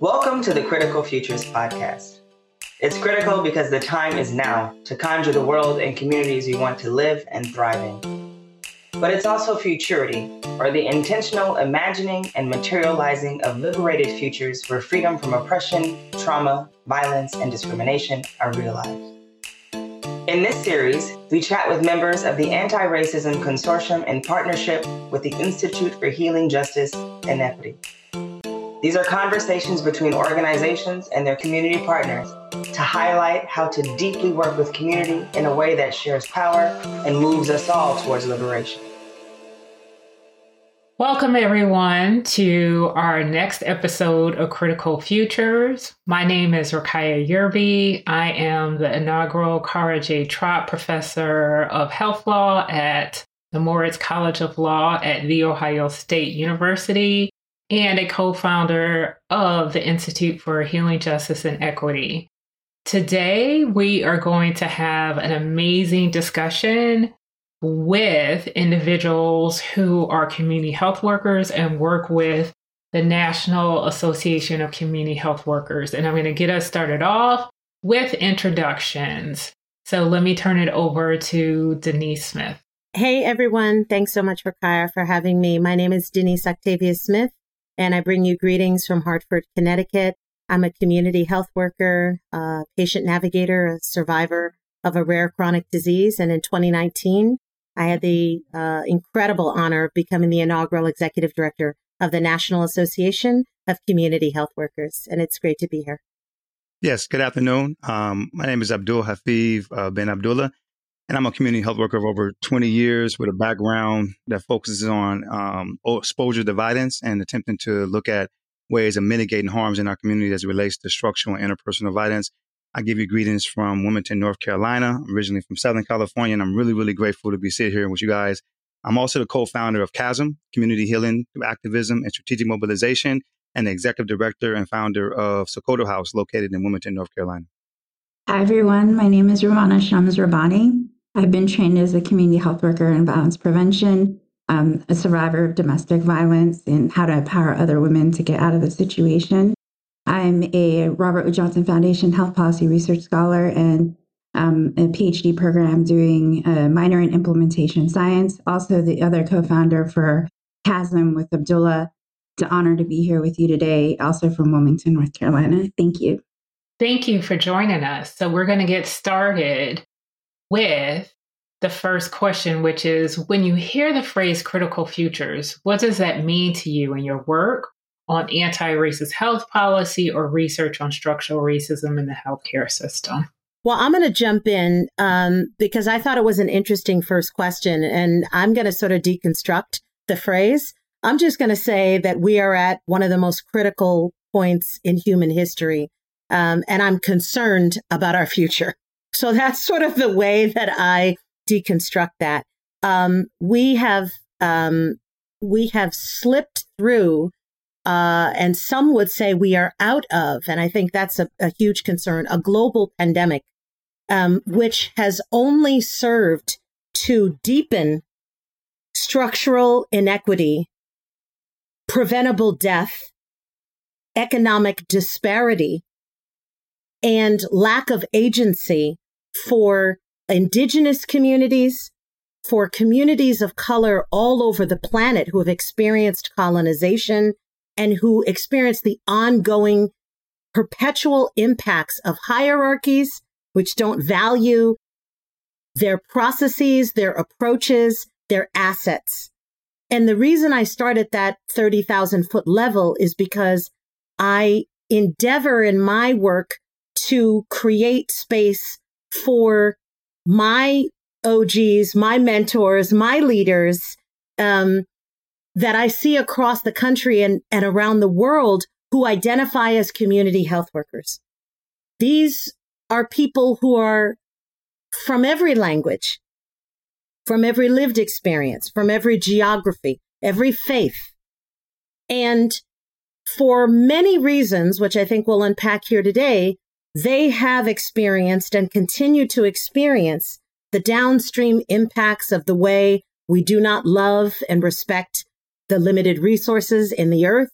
Welcome to the Critical Futures Podcast. It's critical because the time is now to conjure the world and communities we want to live and thrive in. But it's also futurity, or the intentional imagining and materializing of liberated futures where freedom from oppression, trauma, violence, and discrimination are realized. In this series, we chat with members of the Anti Racism Consortium in partnership with the Institute for Healing Justice and Equity. These are conversations between organizations and their community partners to highlight how to deeply work with community in a way that shares power and moves us all towards liberation. Welcome, everyone, to our next episode of Critical Futures. My name is Ruqaiijah Yearby. I am the inaugural Kara J. Trott Professor of Health Law at the Moritz College of Law at The Ohio State University and a co founder of the Institute for Healing Justice and Equity. Today, we are going to have an amazing discussion with individuals who are community health workers and work with the National Association of Community Health Workers. And I'm going to get us started off with introductions. So let me turn it over to Denise Smith. Hey, everyone. Thanks so much for Kaya for having me. My name is Denise Octavia Smith and I bring you greetings from Hartford, Connecticut. I'm a community health worker, a patient navigator, a survivor of a rare chronic disease. And in 2019, I had the uh, incredible honor of becoming the inaugural executive director of the National Association of Community Health Workers. And it's great to be here. Yes, good afternoon. Um, my name is Abdul Hafeedh uh, bin Abdullah, and I'm a community health worker of over 20 years with a background that focuses on um, exposure to violence and attempting to look at ways of mitigating harms in our community as it relates to structural and interpersonal violence. I give you greetings from Wilmington, North Carolina. I'm originally from Southern California, and I'm really, really grateful to be sitting here with you guys. I'm also the co-founder of CHASM, Community Healing Through Activism and Strategic Mobilization, and the executive director and founder of Sokoto House, located in Wilmington, North Carolina. Hi, everyone. My name is Rumana Shams Rabbani. I've been trained as a community health worker in violence prevention, um, a survivor of domestic violence, and how to empower other women to get out of the situation. I'm a Robert Wood Johnson Foundation Health Policy Research Scholar and um, a PhD program doing a minor in implementation science. Also, the other co founder for CHASM with Abdullah. It's an honor to be here with you today, also from Wilmington, North Carolina. Thank you. Thank you for joining us. So, we're going to get started with the first question, which is when you hear the phrase critical futures, what does that mean to you in your work on anti racist health policy or research on structural racism in the healthcare system? Well, I'm going to jump in um, because I thought it was an interesting first question, and I'm going to sort of deconstruct the phrase. I'm just going to say that we are at one of the most critical points in human history, um, and I'm concerned about our future. So that's sort of the way that I deconstruct that. Um, we have um, we have slipped through, uh, and some would say we are out of, and I think that's a, a huge concern, a global pandemic, um, which has only served to deepen structural inequity, preventable death, economic disparity, and lack of agency for indigenous communities, for communities of color all over the planet who have experienced colonization and who experience the ongoing perpetual impacts of hierarchies, which don't value their processes, their approaches, their assets. And the reason I start at that 30,000 foot level is because I endeavor in my work to create space for my OGs, my mentors, my leaders um, that I see across the country and, and around the world who identify as community health workers. These are people who are from every language, from every lived experience, from every geography, every faith. And for many reasons, which I think we'll unpack here today, they have experienced and continue to experience the downstream impacts of the way we do not love and respect the limited resources in the earth,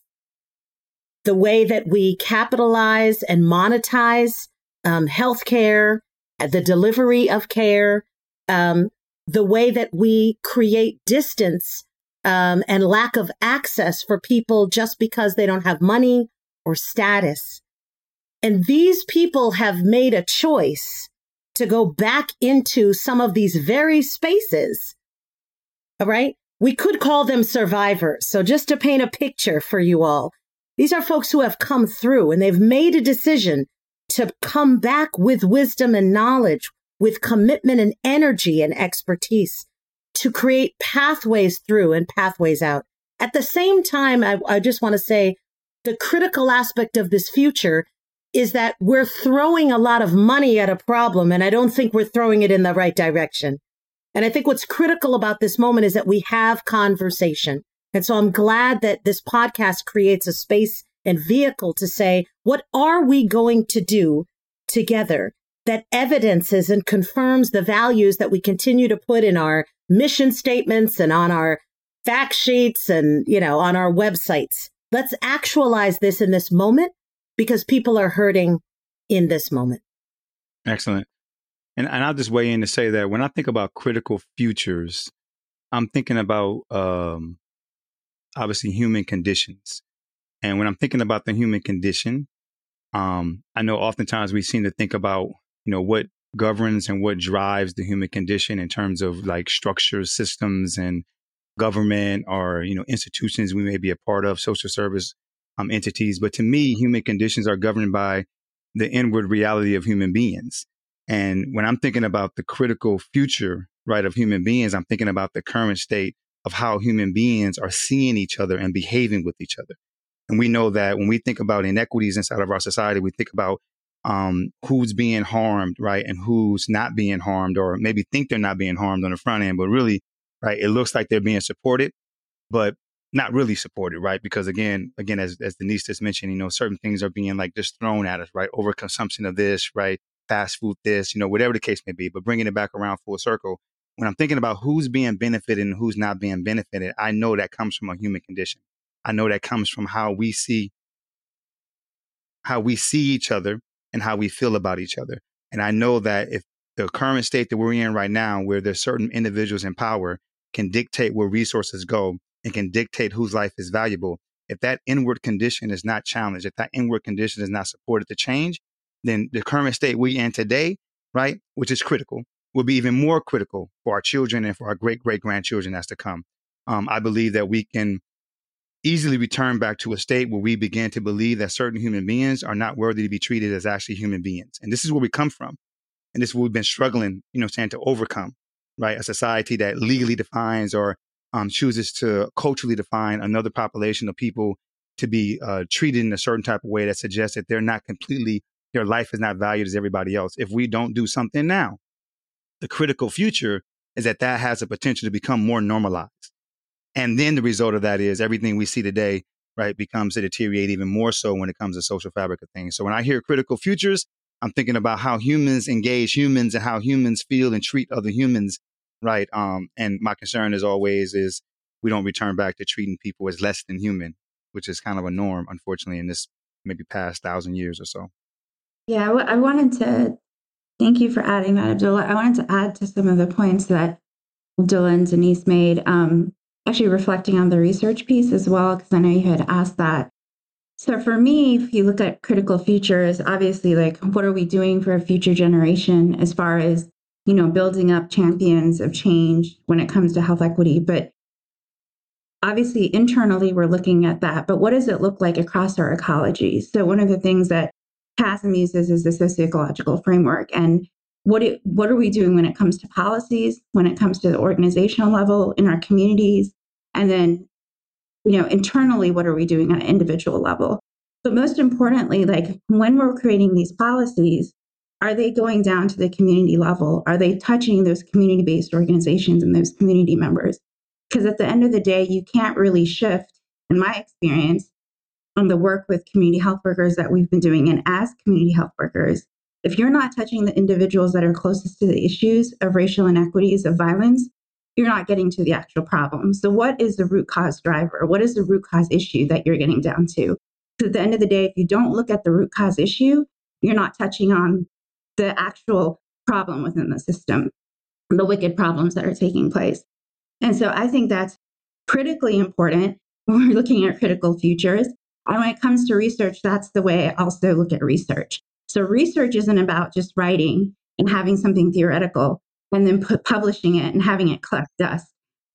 the way that we capitalize and monetize um, healthcare, the delivery of care, um, the way that we create distance um, and lack of access for people just because they don't have money or status. And these people have made a choice to go back into some of these very spaces. All right. We could call them survivors. So just to paint a picture for you all, these are folks who have come through and they've made a decision to come back with wisdom and knowledge, with commitment and energy and expertise to create pathways through and pathways out. At the same time, I, I just want to say the critical aspect of this future is that we're throwing a lot of money at a problem, and I don't think we're throwing it in the right direction. And I think what's critical about this moment is that we have conversation. And so I'm glad that this podcast creates a space and vehicle to say, what are we going to do together that evidences and confirms the values that we continue to put in our mission statements and on our fact sheets and, you know, on our websites. Let's actualize this in this moment because people are hurting in this moment. Excellent. And, and I'll just weigh in to say that when I think about critical futures, I'm thinking about um, obviously human conditions. And when I'm thinking about the human condition, um, I know oftentimes we seem to think about, you know, what governs and what drives the human condition in terms of like structures, systems, and government or you know institutions we may be a part of, social service um, entities. But to me, human conditions are governed by the inward reality of human beings. And when I'm thinking about the critical future, right, of human beings, I'm thinking about the current state of how human beings are seeing each other and behaving with each other. And we know that when we think about inequities inside of our society, we think about um, who's being harmed, right, and who's not being harmed, or maybe think they're not being harmed on the front end, but really, right, it looks like they're being supported, but not really supported, right? Because again, again, as as Denise just mentioned, you know, certain things are being like just thrown at us, right? Overconsumption of this, right? Fast food, this, you know, whatever the case may be. But bringing it back around full circle, when I'm thinking about who's being benefited and who's not being benefited, I know that comes from a human condition. I know that comes from how we see how we see each other and how we feel about each other. And I know that if the current state that we're in right now, where there's certain individuals in power, can dictate where resources go and can dictate whose life is valuable. If that inward condition is not challenged, if that inward condition is not supported to change, then the current state we in today, right, which is critical, will be even more critical for our children and for our great great grandchildren as to come. Um, I believe that we can easily return back to a state where we begin to believe that certain human beings are not worthy to be treated as actually human beings. And this is where we come from. And this is what we've been struggling, you know, saying to overcome, right? A society that legally defines or um, chooses to culturally define another population of people to be uh, treated in a certain type of way that suggests that they're not completely, their life is not valued as everybody else. If we don't do something now, the critical future is that that has a potential to become more normalized. And then the result of that is everything we see today, right, becomes to deteriorate even more so when it comes to social fabric of things. So when I hear critical futures, I'm thinking about how humans engage humans and how humans feel and treat other humans, right? Um, and my concern as always is we don't return back to treating people as less than human, which is kind of a norm, unfortunately, in this maybe past thousand years or so. Yeah, I wanted to thank you for adding that, Abdullah. I wanted to add to some of the points that Abdullah and Denise made. Um, actually reflecting on the research piece as well, because I know you had asked that. So for me, if you look at critical futures, obviously, like what are we doing for a future generation as far as, you know, building up champions of change when it comes to health equity? But obviously, internally, we're looking at that. But what does it look like across our ecologies? So one of the things that CHASM uses is the socio-ecological framework. And what it, what are we doing when it comes to policies, when it comes to the organizational level in our communities, and then you know internally what are we doing on an individual level? But most importantly, like when we're creating these policies, are they going down to the community level? Are they touching those community based organizations and those community members? Because at the end of the day, you can't really shift, in my experience, on the work with community health workers that we've been doing. And as community health workers, if you're not touching the individuals that are closest to the issues of racial inequities, of violence, you're not getting to the actual problem. So, what is the root cause driver? What is the root cause issue that you're getting down to? Because at the end of the day, if you don't look at the root cause issue, you're not touching on the actual problem within the system, the wicked problems that are taking place. And so I think that's critically important when we're looking at critical futures. And when it comes to research, that's the way I also look at research. So research isn't about just writing and having something theoretical and then put, publishing it and having it collect dust.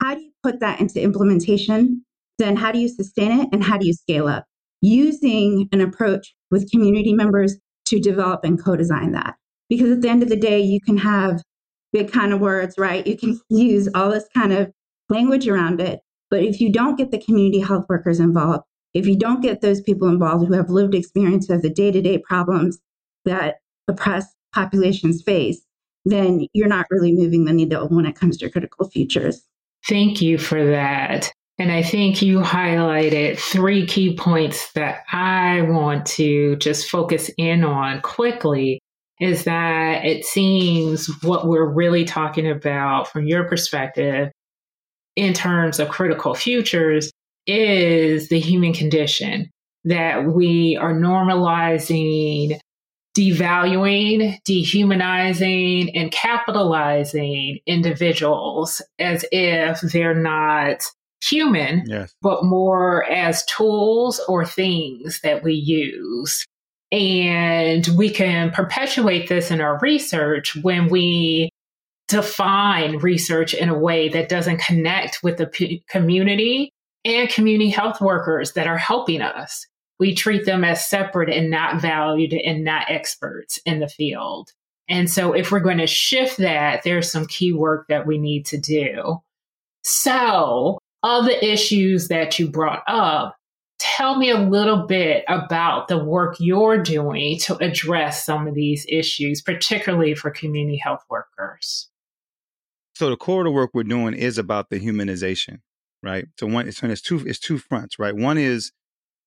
How do you put that into implementation? Then how do you sustain it and how do you scale up? Using an approach with community members to develop and co-design that. Because at the end of the day, you can have big kind of words, right? You can use all this kind of language around it. But if you don't get the community health workers involved, if you don't get those people involved who have lived experience of the day to day problems that oppressed populations face, then you're not really moving the needle when it comes to critical futures. Thank you for that. And I think you highlighted three key points that I want to just focus in on quickly is that it seems what we're really talking about from your perspective in terms of critical futures is the human condition that we are normalizing devaluing, dehumanizing, and capitalizing individuals as if they're not human, yes. but more as tools or things that we use. And we can perpetuate this in our research when we define research in a way that doesn't connect with the p- community and community health workers that are helping us we treat them as separate and not valued and not experts in the field. And so, if we're going to shift that, there's some key work that we need to do. So, of the issues that you brought up, tell me a little bit about the work you're doing to address some of these issues, particularly for community health workers. So, the core of the work we're doing is about the humanization, right? So, one, it's, it's two, it's two fronts, right? One is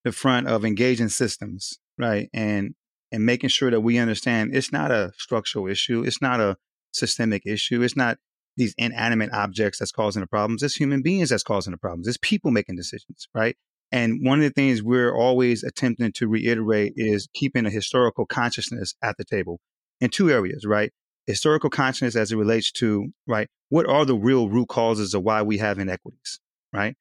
the front of engaging systems, right? And and making sure that we understand it's not a structural issue, it's not a systemic issue, it's not these inanimate objects that's causing the problems. It's human beings that's causing the problems. It's people making decisions, right? And one of the things we're always attempting to reiterate is keeping a historical consciousness at the table in two areas, right? Historical consciousness as it relates to, right, what are the real root causes of why we have inequities, right?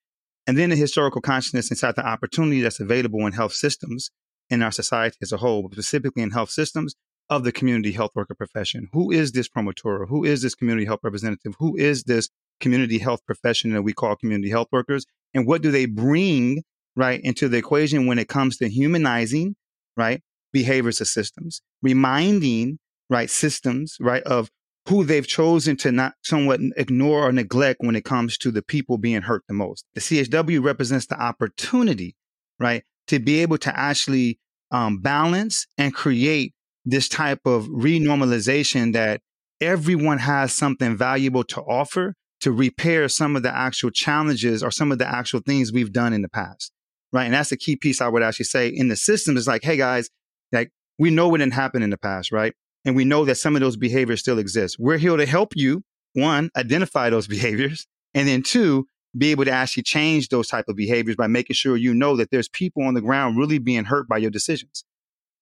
And then the historical consciousness inside the opportunity that's available in health systems in our society as a whole, but specifically in health systems of the community health worker profession. Who is this promotor? Who is this community health representative? Who is this community health profession that we call community health workers? And what do they bring, right, into the equation when it comes to humanizing, right, behaviors of systems, reminding, right, systems, right, of who they've chosen to not somewhat ignore or neglect when it comes to the people being hurt the most. The CHW represents the opportunity, right, to be able to actually um, balance and create this type of renormalization that everyone has something valuable to offer to repair some of the actual challenges or some of the actual things we've done in the past. Right. And that's the key piece I would actually say in the system is like, hey guys, like we know what didn't happen in the past, right? And we know that some of those behaviors still exist. We're here to help you, one, identify those behaviors, and then two, be able to actually change those type of behaviors by making sure you know that there's people on the ground really being hurt by your decisions,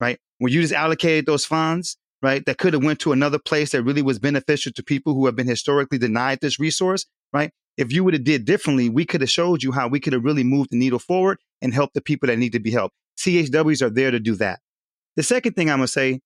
right? When you just allocated those funds, right, that could have went to another place that really was beneficial to people who have been historically denied this resource, right? If you would have did differently, we could have showed you how we could have really moved the needle forward and helped the people that need to be helped. CHWs are there to do that. The second thing I'm going to say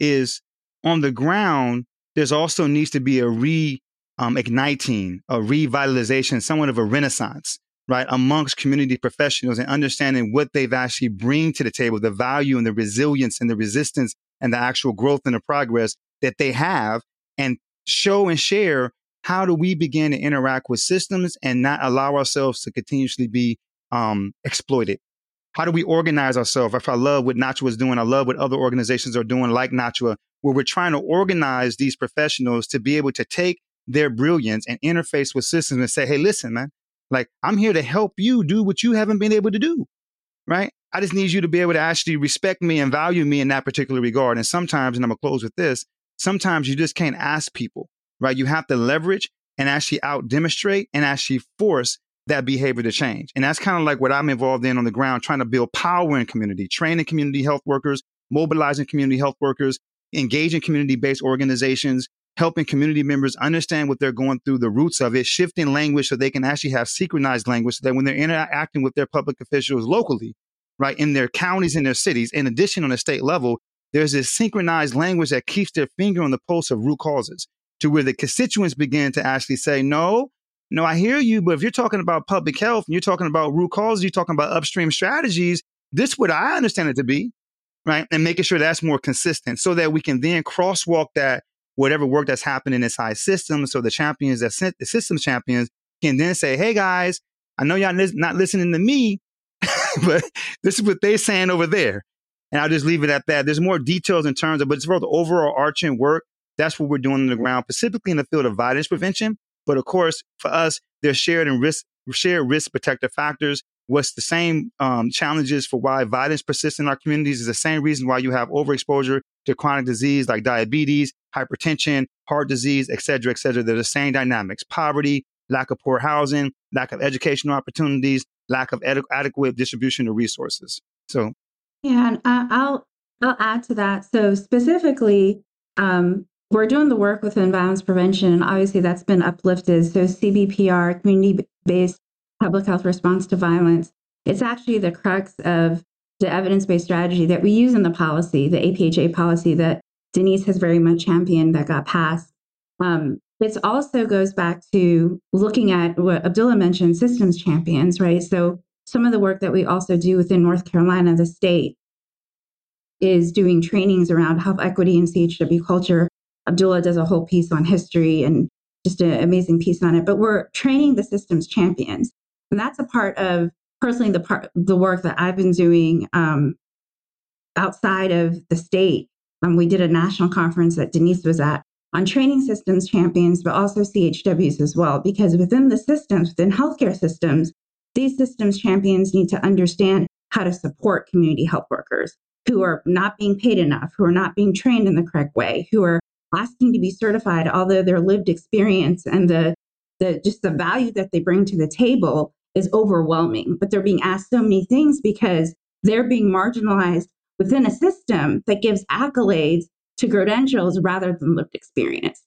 is on the ground, there's also needs to be a re um, igniting, a revitalization, somewhat of a renaissance, right, amongst community professionals and understanding what they've actually bring to the table, the value and the resilience and the resistance and the actual growth and the progress that they have, and show and share how do we begin to interact with systems and not allow ourselves to continuously be um, exploited how do we organize ourselves? If I love what NACHWA is doing, I love what other organizations are doing like NACHWA, where we're trying to organize these professionals to be able to take their brilliance and interface with systems and say, hey, listen, man, like I'm here to help you do what you haven't been able to do. Right. I just need you to be able to actually respect me and value me in that particular regard. And sometimes, and I'm to close with this, sometimes you just can't ask people, right? You have to leverage and actually out demonstrate and actually force that behavior to change. And that's kind of like what I'm involved in on the ground, trying to build power in community, training community health workers, mobilizing community health workers, engaging community based organizations, helping community members understand what they're going through, the roots of it, shifting language so they can actually have synchronized language so that when they're interacting with their public officials locally, right, in their counties in their cities, in addition on a state level, there's this synchronized language that keeps their finger on the pulse of root causes to where the constituents begin to actually say, no, no, I hear you, but if you're talking about public health and you're talking about root causes, you're talking about upstream strategies, this what I understand it to be, right? And making sure that's more consistent so that we can then crosswalk that whatever work that's happening inside systems. So the champions that sent the systems champions can then say, Hey guys, I know y'all not listening to me, but this is what they're saying over there. And I'll just leave it at that. There's more details in terms of, but it's about the overall arching work. That's what we're doing on the ground, specifically in the field of violence prevention. But of course, for us, there's shared and risk, shared risk protective factors. What's the same um, challenges for why violence persists in our communities is the same reason why you have overexposure to chronic disease like diabetes, hypertension, heart disease, et cetera, et cetera. They're the same dynamics. Poverty, lack of poor housing, lack of educational opportunities, lack of ed- adequate distribution of resources. So, yeah, and I'll I'll add to that. So specifically, um, we're doing the work within violence prevention, and obviously that's been uplifted. So CBPR, community-based public health response to violence, it's actually the crux of the evidence-based strategy that we use in the policy, the APHA policy that Denise has very much championed that got passed. Um, it also goes back to looking at what Abdullah mentioned, systems champions, right? So some of the work that we also do within North Carolina, the state, is doing trainings around health equity and CHW culture. Abdullah does a whole piece on history and just an amazing piece on it. But we're training the systems champions, and that's a part of personally the part the work that I've been doing um, outside of the state. Um, we did a national conference that Denise was at on training systems champions, but also CHWs as well, because within the systems, within healthcare systems, these systems champions need to understand how to support community health workers who are not being paid enough, who are not being trained in the correct way, who are asking to be certified, although their lived experience and the, the just the value that they bring to the table is overwhelming. But they're being asked so many things because they're being marginalized within a system that gives accolades to credentials rather than lived experience.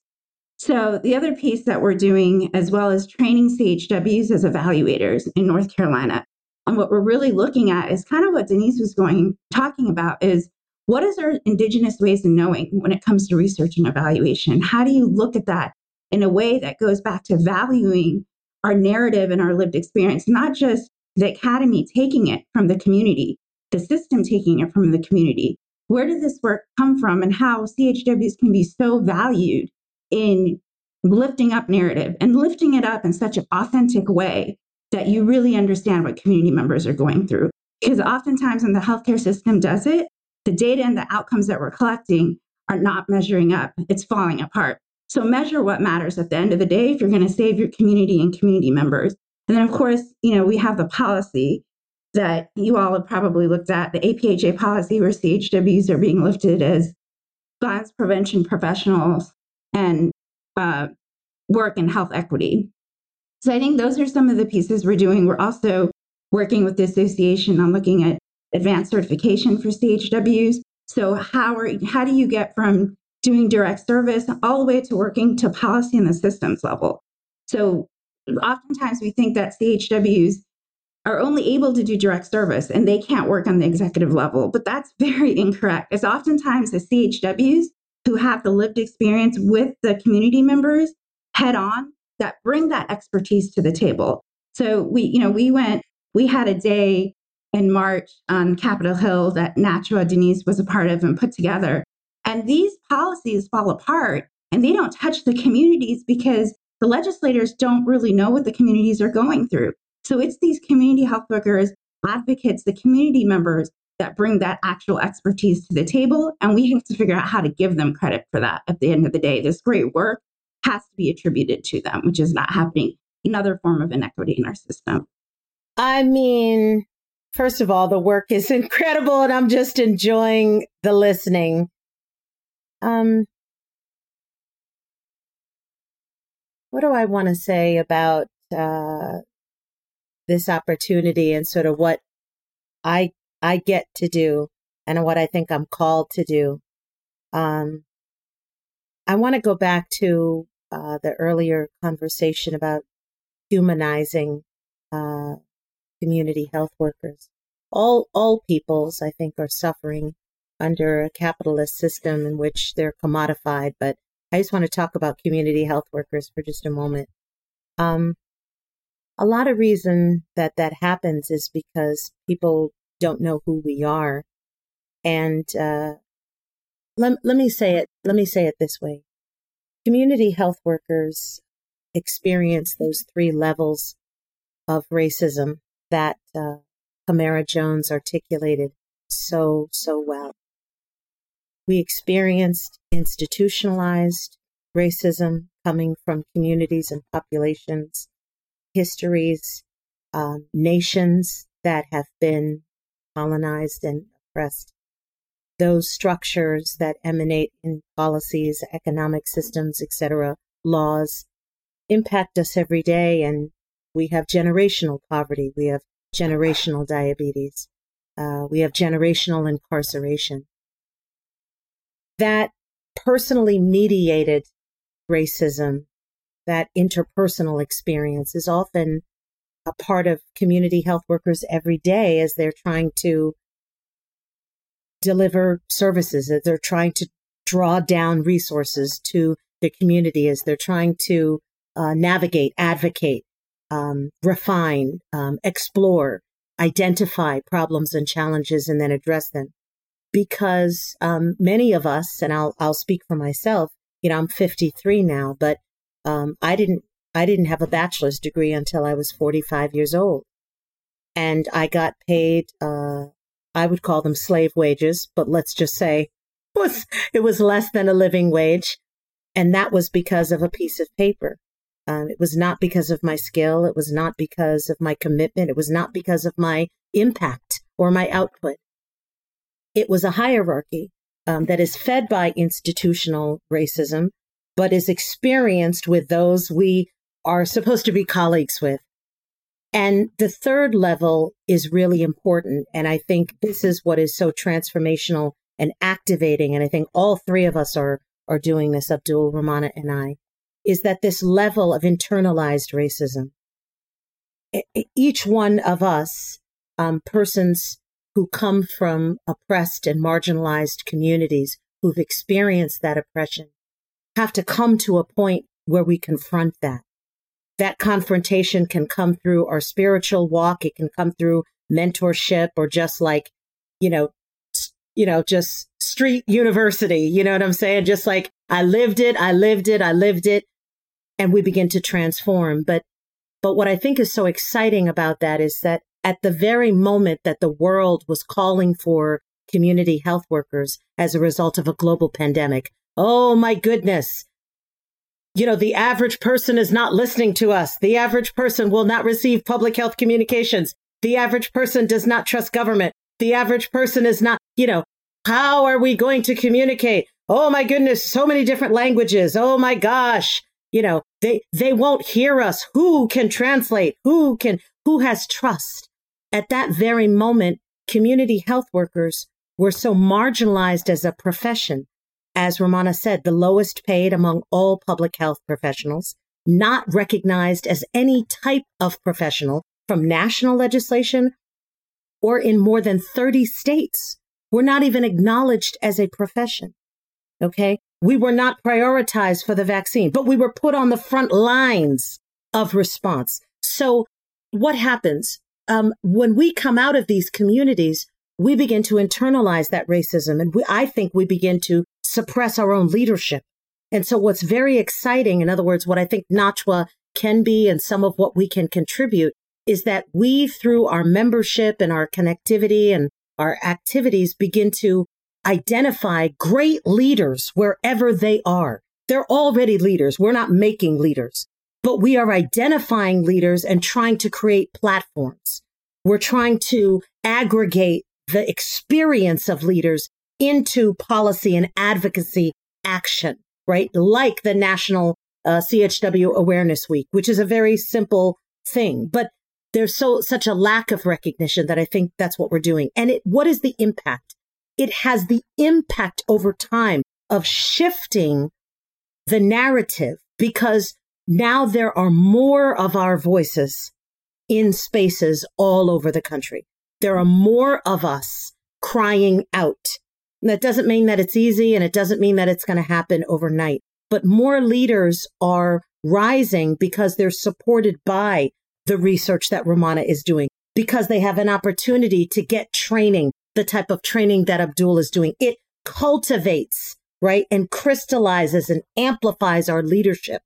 So, the other piece that we're doing, as well as training CHWs as evaluators in North Carolina, and what we're really looking at is kind of what Denise was going talking about is what is our indigenous ways of knowing when it comes to research and evaluation? How do you look at that in a way that goes back to valuing our narrative and our lived experience, not just the academy taking it from the community, the system taking it from the community. Where did this work come from and how CHWs can be so valued in lifting up narrative and lifting it up in such an authentic way that you really understand what community members are going through. Because oftentimes when the healthcare system does it, the data and the outcomes that we're collecting are not measuring up. It's falling apart. So measure what matters at the end of the day if you're going to save your community and community members. And then, of course, you know, we have the policy that you all have probably looked at, the APHA policy where CHWs are being lifted as violence prevention professionals and uh, work in health equity. So I think those are some of the pieces we're doing. We're also working with the association on looking at advanced certification for CHWs. So how are how do you get from doing direct service all the way to working to policy in the systems level? So oftentimes we think that CHWs are only able to do direct service and they can't work on the executive level, but that's very incorrect. It's oftentimes the CHWs who have the lived experience with the community members head on that bring that expertise to the table. So we, you know, we went, we had a day in March on Capitol Hill that NACHWA Denise was a part of and put together. And these policies fall apart and they don't touch the communities because the legislators don't really know what the communities are going through. So it's these community health workers, advocates, the community members that bring that actual expertise to the table. And we have to figure out how to give them credit for that at the end of the day. This great work has to be attributed to them, which is not happening. Another form of inequity in our system. I mean, first of all, the work is incredible and I'm just enjoying the listening. Um, what do I want to say about uh, this opportunity and sort of what I I get to do and what I think I'm called to do. Um, I want to go back to uh, the earlier conversation about humanizing uh, community health workers. All all peoples, I think, are suffering under a capitalist system in which they're commodified. But I just want to talk about community health workers for just a moment. Um, a lot of reason that that happens is because people don't know who we are, and uh, let let me say it. Let me say it this way: community health workers experience those three levels of racism that uh, Camara Jones articulated so so well. We experienced institutionalized racism coming from communities and populations, histories, um, nations that have been colonized and oppressed. Those structures that emanate in policies, economic systems, etc., laws, impact us every day. And we have generational poverty. We have generational diabetes. Uh, we have generational incarceration that personally mediated racism, that interpersonal experience is often a part of community health workers every day as they're trying to deliver services, as they're trying to draw down resources to the community, as they're trying to uh, navigate, advocate, um, refine, um, explore, identify problems and challenges, and then address them because um, many of us, and I'll I'll speak for myself. You know, I'm 53 now, but um, I didn't I didn't have a bachelor's degree until I was 45 years old, and I got paid. Uh, I would call them slave wages, but let's just say it was it was less than a living wage, and that was because of a piece of paper. Um, it was not because of my skill. It was not because of my commitment. It was not because of my impact or my output it was a hierarchy um, that is fed by institutional racism, but is experienced with those we are supposed to be colleagues with. And the third level is really important. And I think this is what is so transformational and activating. And I think all three of us are, are doing this, Abdul, Rumana, and I, is that this level of internalized racism. Each one of us, um, persons who come from oppressed and marginalized communities who've experienced that oppression have to come to a point where we confront that. That confrontation can come through our spiritual walk. It can come through mentorship or just like, you know, you know, just street university. You know what I'm saying? Just like I lived it, I lived it, I lived it. And we begin to transform. But, but what I think is so exciting about that is that at the very moment that the world was calling for community health workers as a result of a global pandemic. Oh my goodness. You know, the average person is not listening to us. The average person will not receive public health communications. The average person does not trust government. The average person is not, you know, how are we going to communicate? Oh my goodness, so many different languages. Oh my gosh. You know, they, they won't hear us. Who can translate? Who can, who has trust? At that very moment, community health workers were so marginalized as a profession. As Rumana said, the lowest paid among all public health professionals, not recognized as any type of professional from national legislation or in more than 30 states. We're not even acknowledged as a profession. Okay. We were not prioritized for the vaccine, but we were put on the front lines of response. So what happens? um, when we come out of these communities, we begin to internalize that racism. And we, I think we begin to suppress our own leadership. And so what's very exciting, in other words, what I think NACHWA can be and some of what we can contribute is that we, through our membership and our connectivity and our activities, begin to identify great leaders wherever they are. They're already leaders. We're not making leaders but we are identifying leaders and trying to create platforms. We're trying to aggregate the experience of leaders into policy and advocacy action, right? Like the National uh, CHW Awareness Week, which is a very simple thing. But there's so such a lack of recognition that I think that's what we're doing. And it, what is the impact? It has the impact over time of shifting the narrative because now there are more of our voices in spaces all over the country. There are more of us crying out. And that doesn't mean that it's easy and it doesn't mean that it's going to happen overnight, but more leaders are rising because they're supported by the research that Rumana is doing, because they have an opportunity to get training, the type of training that Abdul is doing. It cultivates, right? And crystallizes and amplifies our leadership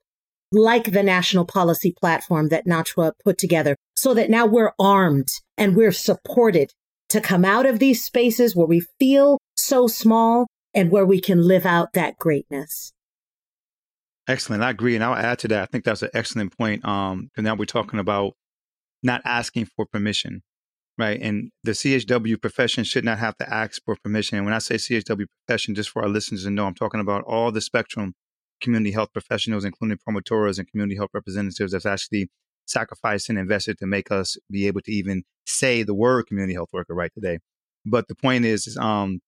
like the national policy platform that NACHWA put together so that now we're armed and we're supported to come out of these spaces where we feel so small and where we can live out that greatness. Excellent. I agree. And I'll add to that. I think that's an excellent point. Um, because now we're talking about not asking for permission, right? And the CHW profession should not have to ask for permission. And when I say CHW profession, just for our listeners to know, I'm talking about all the spectrum community health professionals, including promotores and community health representatives that's actually sacrificed and invested to make us be able to even say the word community health worker right today. But the point is, is um,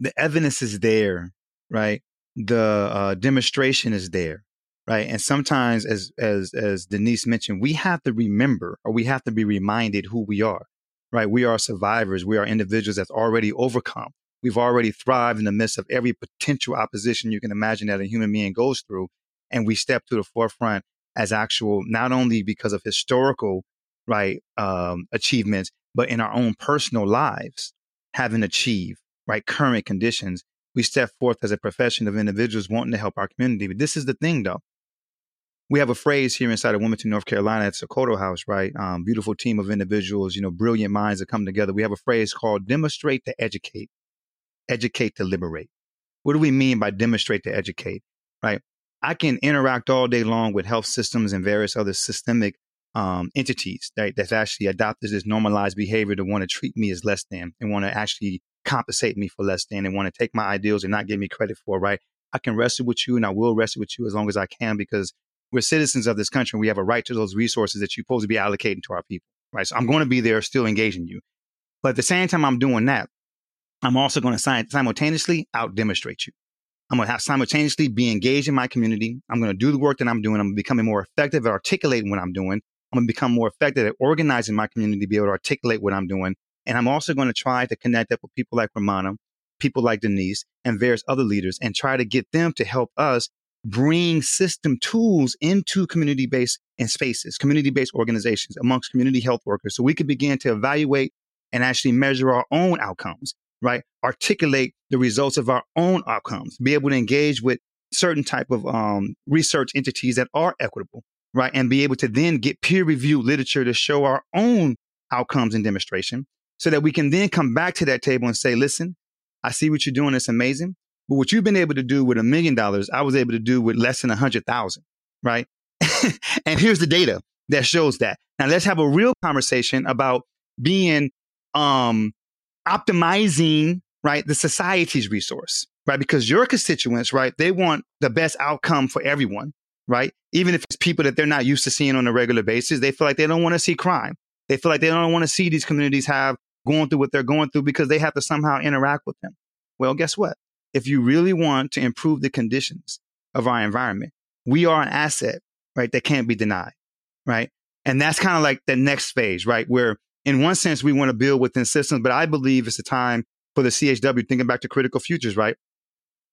the evidence is there, right? The uh, demonstration is there, right? And sometimes, as as as Denise mentioned, we have to remember or we have to be reminded who we are, right? We are survivors. We are individuals that's already overcome. We've already thrived in the midst of every potential opposition you can imagine that a human being goes through, and we step to the forefront as actual, not only because of historical, right, um, achievements, but in our own personal lives, having achieved, right, current conditions. We step forth as a profession of individuals wanting to help our community. But this is the thing, though. We have a phrase here inside of Wilmington, North Carolina at Sokoto House, right? Um, beautiful team of individuals, you know, brilliant minds that come together. We have a phrase called demonstrate to educate, educate to liberate. What do we mean by demonstrate to educate, right? I can interact all day long with health systems and various other systemic um, entities that, that's actually adopted this normalized behavior to want to treat me as less than and want to actually compensate me for less than and want to take my ideals and not give me credit for, right? I can wrestle with you and I will wrestle with you as long as I can because we're citizens of this country and we have a right to those resources that you're supposed to be allocating to our people, right? So I'm going to be there still engaging you. But at the same time I'm doing that, I'm also going to simultaneously out demonstrate you. I'm going to have simultaneously be engaged in my community. I'm going to do the work that I'm doing. I'm becoming more effective at articulating what I'm doing. I'm going to become more effective at organizing my community to be able to articulate what I'm doing. And I'm also going to try to connect up with people like Rumana, people like Denise, and various other leaders and try to get them to help us bring system tools into community based and spaces, community based organizations amongst community health workers. So we can begin to evaluate and actually measure our own outcomes right? Articulate the results of our own outcomes, be able to engage with certain type of um, research entities that are equitable, right? And be able to then get peer reviewed literature to show our own outcomes and demonstration so that we can then come back to that table and say, listen, I see what you're doing. It's amazing. But what you've been able to do with a million dollars, I was able to do with less than a hundred thousand, right? and here's the data that shows that. Now let's have a real conversation about being um, optimizing, right, the society's resource, right? Because your constituents, right, they want the best outcome for everyone, right? Even if it's people that they're not used to seeing on a regular basis, they feel like they don't want to see crime. They feel like they don't want to see these communities have going through what they're going through because they have to somehow interact with them. Well, guess what? If you really want to improve the conditions of our environment, we are an asset, right, that can't be denied, right? And that's kind of like the next phase, right? Where in one sense, we want to build within systems, but I believe it's a time for the CHW, thinking back to critical futures, right?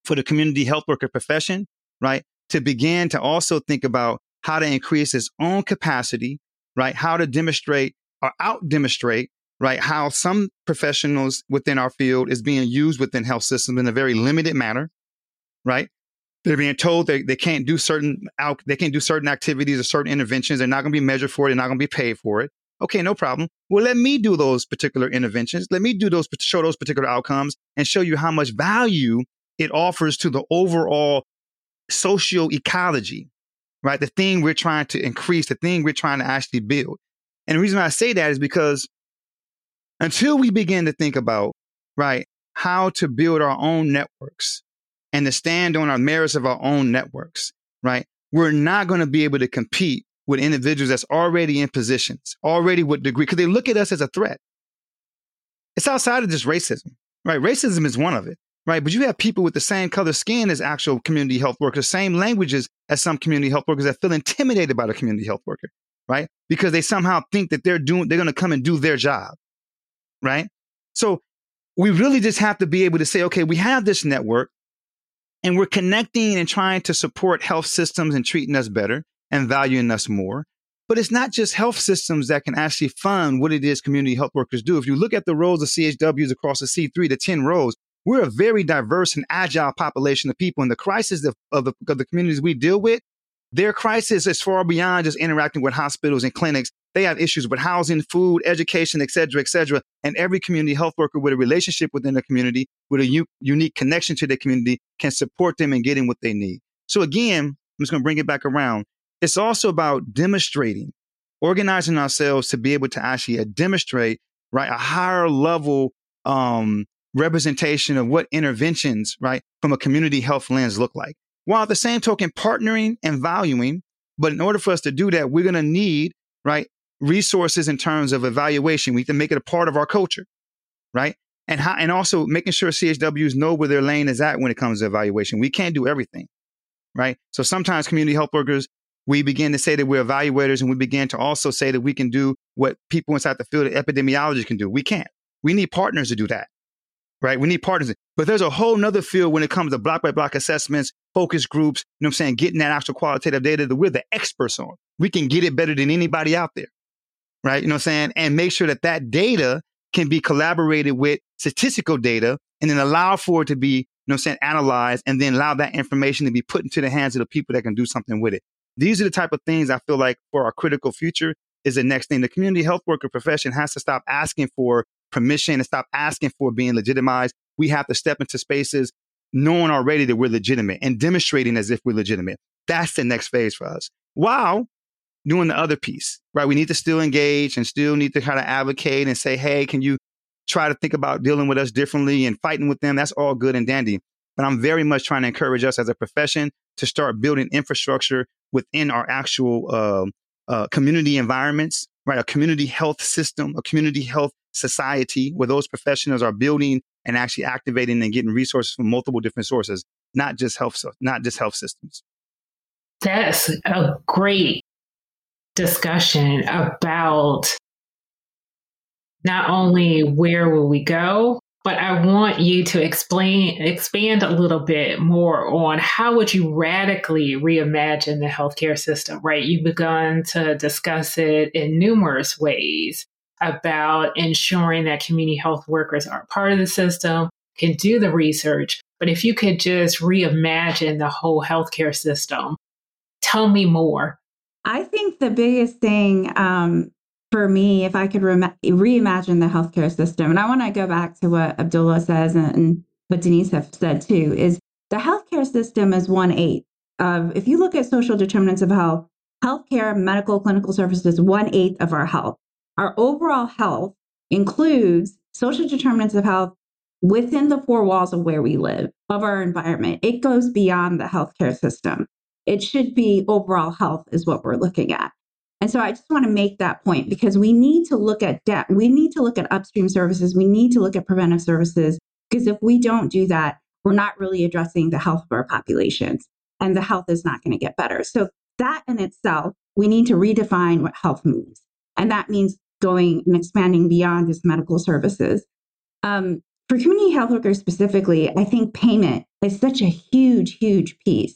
For the community health worker profession, right? To begin to also think about how to increase its own capacity, right? How to demonstrate or out demonstrate, right? How some professionals within our field is being used within health systems in a very limited manner, right? They're being told they, they can't do certain out, they can't do certain activities or certain interventions. They're not going to be measured for it. They're not going to be paid for it. Okay, no problem. Well, let me do those particular interventions. Let me do those, show those particular outcomes and show you how much value it offers to the overall socio ecology, right? The thing we're trying to increase, the thing we're trying to actually build. And the reason I say that is because until we begin to think about, right, how to build our own networks and to stand on our merits of our own networks, right, we're not going to be able to compete with individuals that's already in positions, already with degree, because they look at us as a threat. It's outside of just racism, right? Racism is one of it, right? But you have people with the same color skin as actual community health workers, same languages as some community health workers that feel intimidated by the community health worker, right? Because they somehow think that they're doing, they're going to come and do their job, right? So we really just have to be able to say, okay, we have this network and we're connecting and trying to support health systems and treating us better and valuing us more. But it's not just health systems that can actually fund what it is community health workers do. If you look at the roles of CHWs across the C3, the 10 roles, we're a very diverse and agile population of people. And the crisis of, of, the, of the communities we deal with, their crisis is far beyond just interacting with hospitals and clinics. They have issues with housing, food, education, et cetera, et cetera. And every community health worker with a relationship within the community, with a u- unique connection to the community, can support them in getting what they need. So again, I'm just going to bring it back around. It's also about demonstrating, organizing ourselves to be able to actually uh, demonstrate, right, a higher level um, representation of what interventions, right, from a community health lens look like. While at the same token, partnering and valuing. But in order for us to do that, we're going to need, right, resources in terms of evaluation. We have to make it a part of our culture, right? And how, and also making sure CHWs know where their lane is at when it comes to evaluation. We can't do everything, right? So sometimes community health workers we begin to say that we're evaluators and we begin to also say that we can do what people inside the field of epidemiology can do. We can't. We need partners to do that, right? We need partners. But there's a whole nother field when it comes to block by block assessments, focus groups, you know what I'm saying? Getting that actual qualitative data that we're the experts on. We can get it better than anybody out there, right? You know what I'm saying? And make sure that that data can be collaborated with statistical data and then allow for it to be, you know what I'm saying, analyzed and then allow that information to be put into the hands of the people that can do something with it. These are the type of things I feel like for our critical future is the next thing. The community health worker profession has to stop asking for permission and stop asking for being legitimized. We have to step into spaces knowing already that we're legitimate and demonstrating as if we're legitimate. That's the next phase for us. While doing the other piece, right? We need to still engage and still need to kind of advocate and say, hey, can you try to think about dealing with us differently and fighting with them? That's all good and dandy. But I'm very much trying to encourage us as a profession to start building infrastructure within our actual uh, uh, community environments, right? A community health system, a community health society where those professionals are building and actually activating and getting resources from multiple different sources, not just health, not just health systems. That's a great discussion about not only where will we go, but I want you to explain expand a little bit more on how would you radically reimagine the healthcare system, right? You've begun to discuss it in numerous ways about ensuring that community health workers are part of the system, can do the research. But if you could just reimagine the whole healthcare system, tell me more. I think the biggest thing um, for me, if I could re- reimagine the healthcare system, and I want to go back to what Abdullah says and, and what Denise have said too, is the healthcare system is one eighth of, if you look at social determinants of health, healthcare, medical, clinical services, one eighth of our health. Our overall health includes social determinants of health within the four walls of where we live, of our environment. It goes beyond the healthcare system. It should be overall health, is what we're looking at. And so I just want to make that point because we need to look at debt. We need to look at upstream services. We need to look at preventive services because if we don't do that, we're not really addressing the health of our populations and the health is not going to get better. So that in itself, we need to redefine what health means. And that means going and expanding beyond just medical services. Um, for community health workers specifically, I think payment is such a huge, huge piece.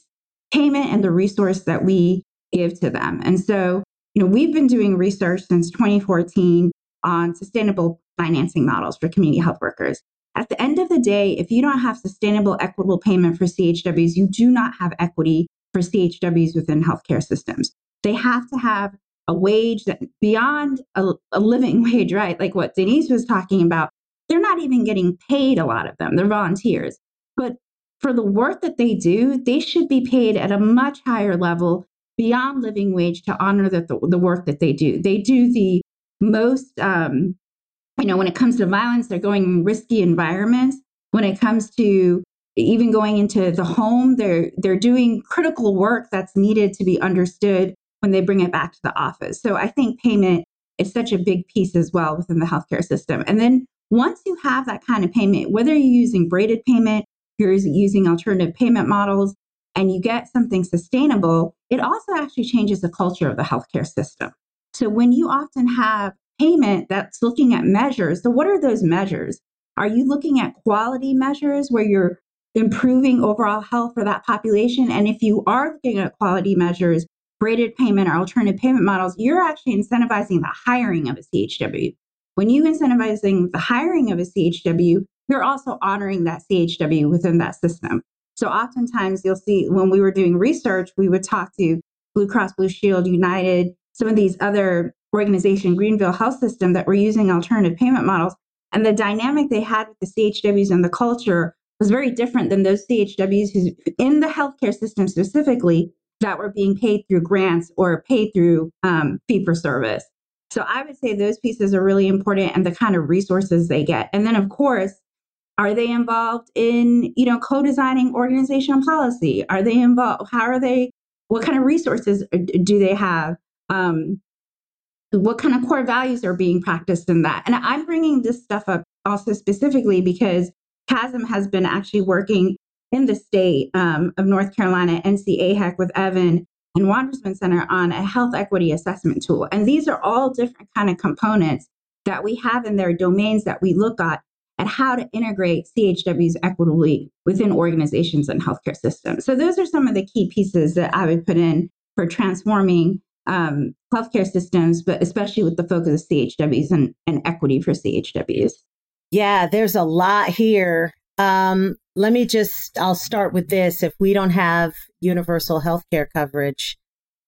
Payment and the resource that we give to them. And so you know, we've been doing research since 2014 on sustainable financing models for community health workers. At the end of the day, if you don't have sustainable, equitable payment for CHWs, you do not have equity for CHWs within healthcare systems. They have to have a wage that beyond a, a living wage, right? Like what Denise was talking about. They're not even getting paid, a lot of them. They're volunteers. But for the work that they do, they should be paid at a much higher level beyond living wage to honor the, the, work that they do. They do the most, um, you know, when it comes to violence, they're going in risky environments. When it comes to even going into the home, they're they're doing critical work that's needed to be understood when they bring it back to the office. So I think payment is such a big piece as well within the healthcare system. And then once you have that kind of payment, whether you're using braided payment, you're using alternative payment models, and you get something sustainable, it also actually changes the culture of the healthcare system. So when you often have payment that's looking at measures, so what are those measures? Are you looking at quality measures where you're improving overall health for that population? And if you are looking at quality measures, braided payment or alternative payment models, you're actually incentivizing the hiring of a CHW. When you incentivizing the hiring of a CHW, you're also honoring that CHW within that system. So oftentimes you'll see when we were doing research, we would talk to Blue Cross Blue Shield, United, some of these other organization, Greenville Health System, that were using alternative payment models. And the dynamic they had with the CHWs and the culture was very different than those CHWs who, in the healthcare system specifically, that were being paid through grants or paid through um, fee for service. So I would say those pieces are really important and the kind of resources they get. And then, of course, are they involved in you know co-designing organizational policy? Are they involved? How are they? What kind of resources do they have? Um, what kind of core values are being practiced in that? And I'm bringing this stuff up also specifically because CHASM has been actually working in the state um, of North Carolina, NCAHEC with Evan and Wandersman Center on a health equity assessment tool. And these are all different kind of components that we have in their domains that we look at at how to integrate CHWs equitably within organizations and healthcare systems. So those are some of the key pieces that I would put in for transforming um, healthcare systems, but especially with the focus of CHWs and, and equity for CHWs. Yeah, there's a lot here. Um, let me just, I'll start with this. If we don't have universal healthcare coverage,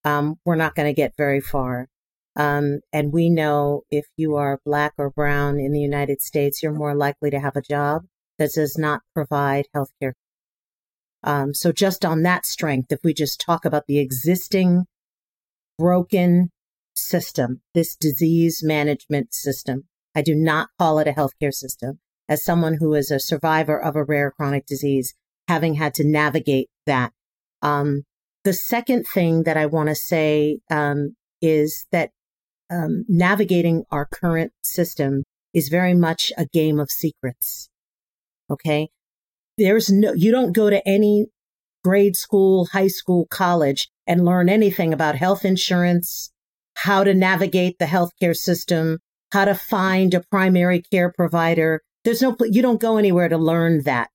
um, we're not going to get very far. Um, and we know if you are black or brown in the United States, you're more likely to have a job that does not provide healthcare. Um, so just on that strength, if we just talk about the existing broken system, this disease management system, I do not call it a healthcare system as someone who is a survivor of a rare chronic disease, having had to navigate that. Um, the second thing that I want to say um, is that um, navigating our current system is very much a game of secrets. Okay. There's no, you don't go to any grade school, high school, college and learn anything about health insurance, how to navigate the healthcare system, how to find a primary care provider, there's no, you don't go anywhere to learn that.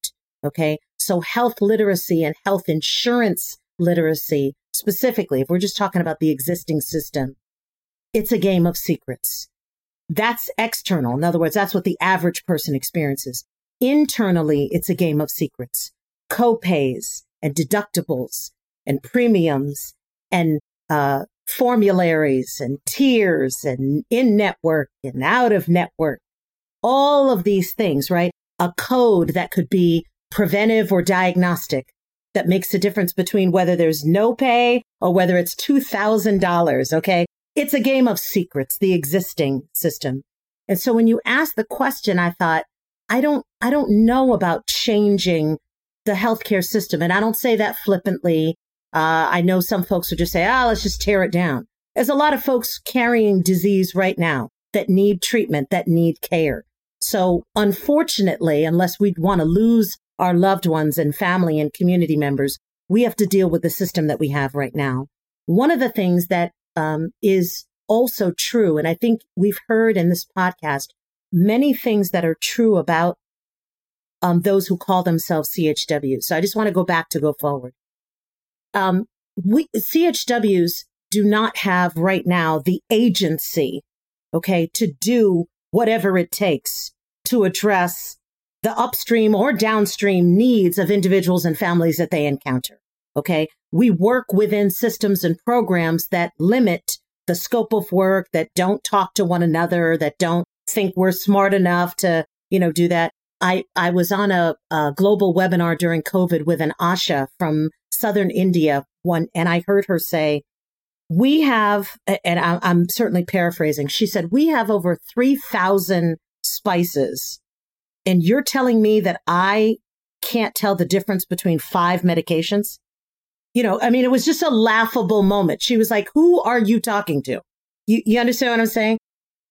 Okay. So health literacy and health insurance literacy specifically, if we're just talking about the existing system, it's a game of secrets. That's external. In other words, that's what the average person experiences. Internally, it's a game of secrets, co-pays and deductibles and premiums and uh, formularies and tiers and in network and out of network all of these things, right? A code that could be preventive or diagnostic that makes a difference between whether there's no pay or whether it's $2,000. Okay. It's a game of secrets, the existing system. And so when you asked the question, I thought, I don't, I don't know about changing the healthcare system. And I don't say that flippantly. Uh, I know some folks would just say, oh, let's just tear it down. There's a lot of folks carrying disease right now that need treatment, that need care. So unfortunately, unless we want to lose our loved ones and family and community members, we have to deal with the system that we have right now. One of the things that um, is also true, and I think we've heard in this podcast many things that are true about um, those who call themselves CHWs. So I just want to go back to go forward. Um, we CHWs do not have right now the agency, okay, to do whatever it takes to address the upstream or downstream needs of individuals and families that they encounter. Okay. We work within systems and programs that limit the scope of work, that don't talk to one another, that don't think we're smart enough to, you know, do that. I, I was on a, a global webinar during COVID with an Asha from Southern India one, and I heard her say, we have, and I'm certainly paraphrasing. She said, we have over 3,000 spices. And you're telling me that I can't tell the difference between five medications? You know, I mean, it was just a laughable moment. She was like, who are you talking to? You, you understand what I'm saying?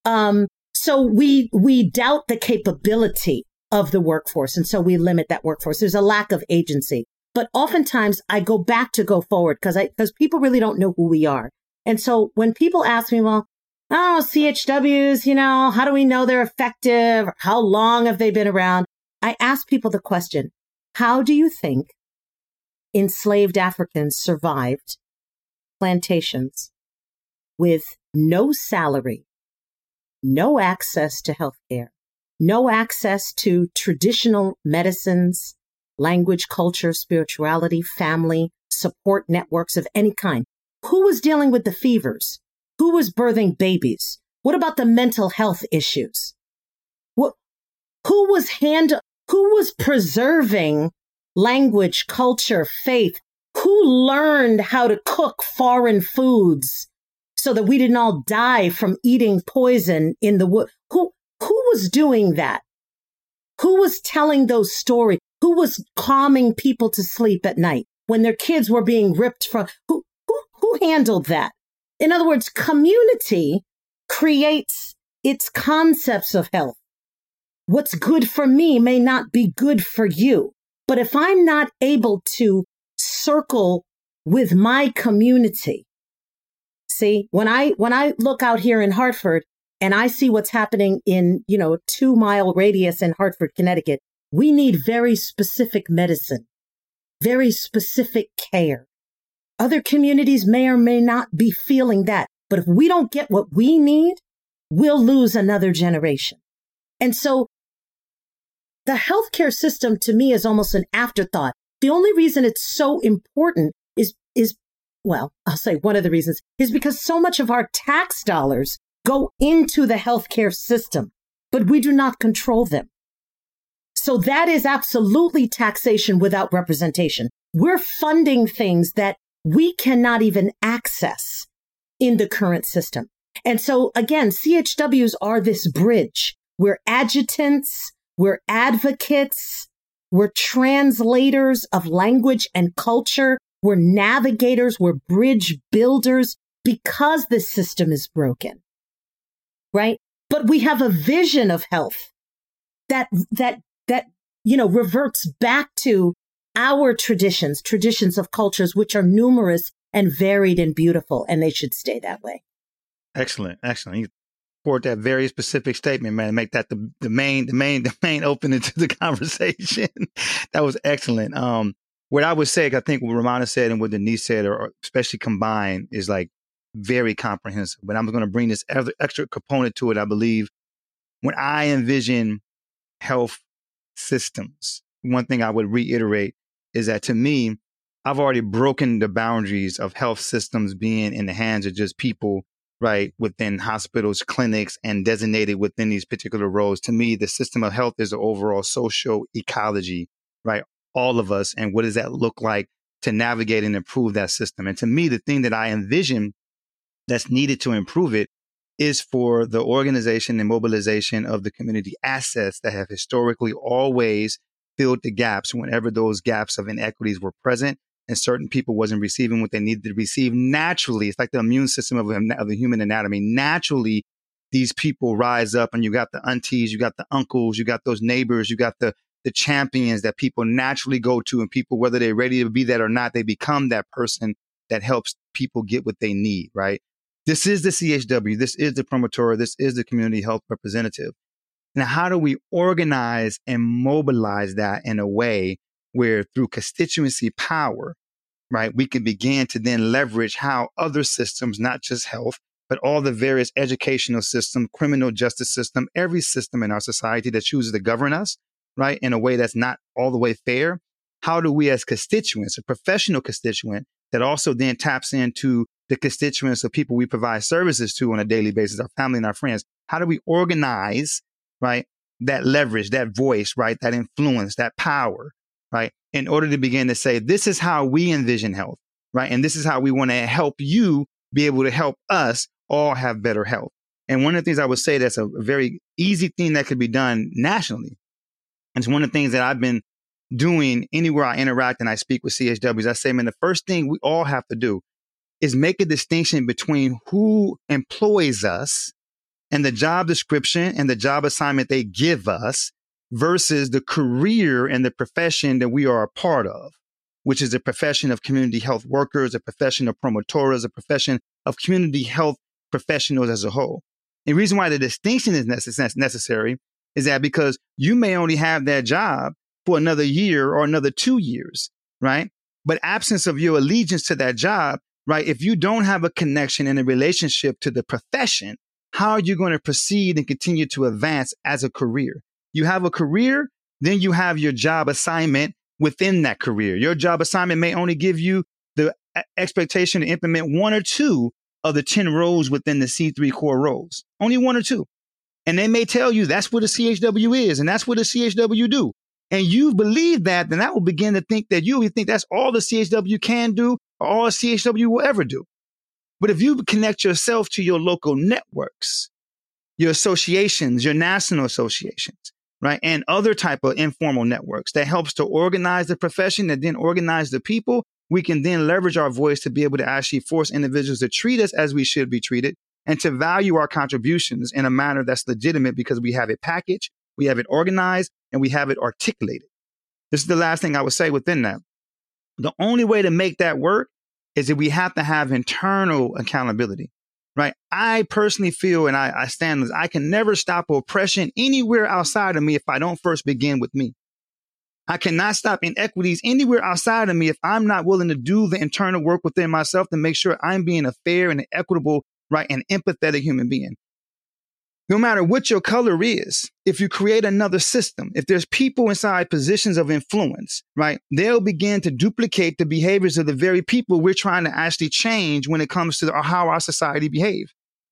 Um, so we, we doubt the capability of the workforce. And so we limit that workforce. There's a lack of agency. But oftentimes I go back to go forward because I, because people really don't know who we are. And so when people ask me, well, oh, CHWs, you know, how do we know they're effective? How long have they been around? I ask people the question, how do you think enslaved Africans survived plantations with no salary, no access to health care, no access to traditional medicines, language, culture, spirituality, family, support networks of any kind. Who was dealing with the fevers? Who was birthing babies? What about the mental health issues? What, who was hand, who was preserving language, culture, faith? Who learned how to cook foreign foods so that we didn't all die from eating poison in the wood? Who, who was doing that? Who was telling those stories? Who was calming people to sleep at night when their kids were being ripped from? Who, who, who handled that? In other words, community creates its concepts of health. What's good for me may not be good for you. But if I'm not able to circle with my community, see, when I, when I look out here in Hartford and I see what's happening in, you know, two mile radius in Hartford, Connecticut, we need very specific medicine, very specific care. Other communities may or may not be feeling that. But if we don't get what we need, we'll lose another generation. And so the healthcare system to me is almost an afterthought. The only reason it's so important is, is, well, I'll say one of the reasons is because so much of our tax dollars go into the healthcare system, but we do not control them. So that is absolutely taxation without representation. We're funding things that we cannot even access in the current system. And so again, CHWs are this bridge. We're adjutants. We're advocates. We're translators of language and culture. We're navigators. We're bridge builders because the system is broken. Right. But we have a vision of health that, that, that, you know, reverts back to our traditions, traditions of cultures, which are numerous and varied and beautiful, and they should stay that way. Excellent. Excellent. Support that very specific statement, man. Make that the, the main, the main, the main opening to the conversation. that was excellent. Um, what I would say, I think what Rumana said and what Denise said, or especially combined, is like very comprehensive. But I'm going to bring this extra component to it. I believe when I envision health systems, one thing I would reiterate is that to me, I've already broken the boundaries of health systems being in the hands of just people, right, within hospitals, clinics, and designated within these particular roles. To me, the system of health is the overall social ecology, right? All of us. And what does that look like to navigate and improve that system? And to me, the thing that I envision that's needed to improve it is for the organization and mobilization of the community assets that have historically always filled the gaps whenever those gaps of inequities were present and certain people wasn't receiving what they needed to receive naturally. It's like the immune system of, of the human anatomy. Naturally, these people rise up and you got the aunties, you got the uncles, you got those neighbors, you got the, the champions that people naturally go to and people, whether they're ready to be that or not, they become that person that helps people get what they need, right? This is the CHW. This is the promotor. This is the community health representative. Now, how do we organize and mobilize that in a way where through constituency power, right, we can begin to then leverage how other systems, not just health, but all the various educational system, criminal justice system, every system in our society that chooses to govern us, right, in a way that's not all the way fair. How do we as constituents, a professional constituent that also then taps into the constituents of people we provide services to on a daily basis, our family and our friends, how do we organize right? That leverage, that voice, right? That influence, that power, right? In order to begin to say, this is how we envision health, right? And this is how we want to help you be able to help us all have better health. And one of the things I would say that's a very easy thing that could be done nationally. And it's one of the things that I've been doing anywhere I interact and I speak with CHWs, I say, man, the first thing we all have to do is make a distinction between who employs us and the job description and the job assignment they give us versus the career and the profession that we are a part of, which is a profession of community health workers, a profession of promoters, a profession of community health professionals as a whole. The reason why the distinction is necessary is that because you may only have that job for another year or another two years, right? But absence of your allegiance to that job, right? If you don't have a connection and a relationship to the profession, how are you going to proceed and continue to advance as a career? You have a career, then you have your job assignment within that career. Your job assignment may only give you the expectation to implement one or two of the 10 roles within the C3 core roles. Only one or two. And they may tell you that's what a CHW is and that's what a CHW do. And you believe that, then that will begin to think that you think that's all the CHW can do or all CHW will ever do. But if you connect yourself to your local networks, your associations, your national associations, right? And other type of informal networks that helps to organize the profession that then organize the people. We can then leverage our voice to be able to actually force individuals to treat us as we should be treated and to value our contributions in a manner that's legitimate because we have it packaged, we have it organized, and we have it articulated. This is the last thing I would say within that. The only way to make that work is that we have to have internal accountability right? I personally feel, and I, I stand I can never stop oppression anywhere outside of me if I don't first begin with me. I cannot stop inequities anywhere outside of me if I'm not willing to do the internal work within myself to make sure I'm being a fair and equitable, right, and empathetic human being no matter what your color is, if you create another system, if there's people inside positions of influence, right, they'll begin to duplicate the behaviors of the very people we're trying to actually change when it comes to how our society behave.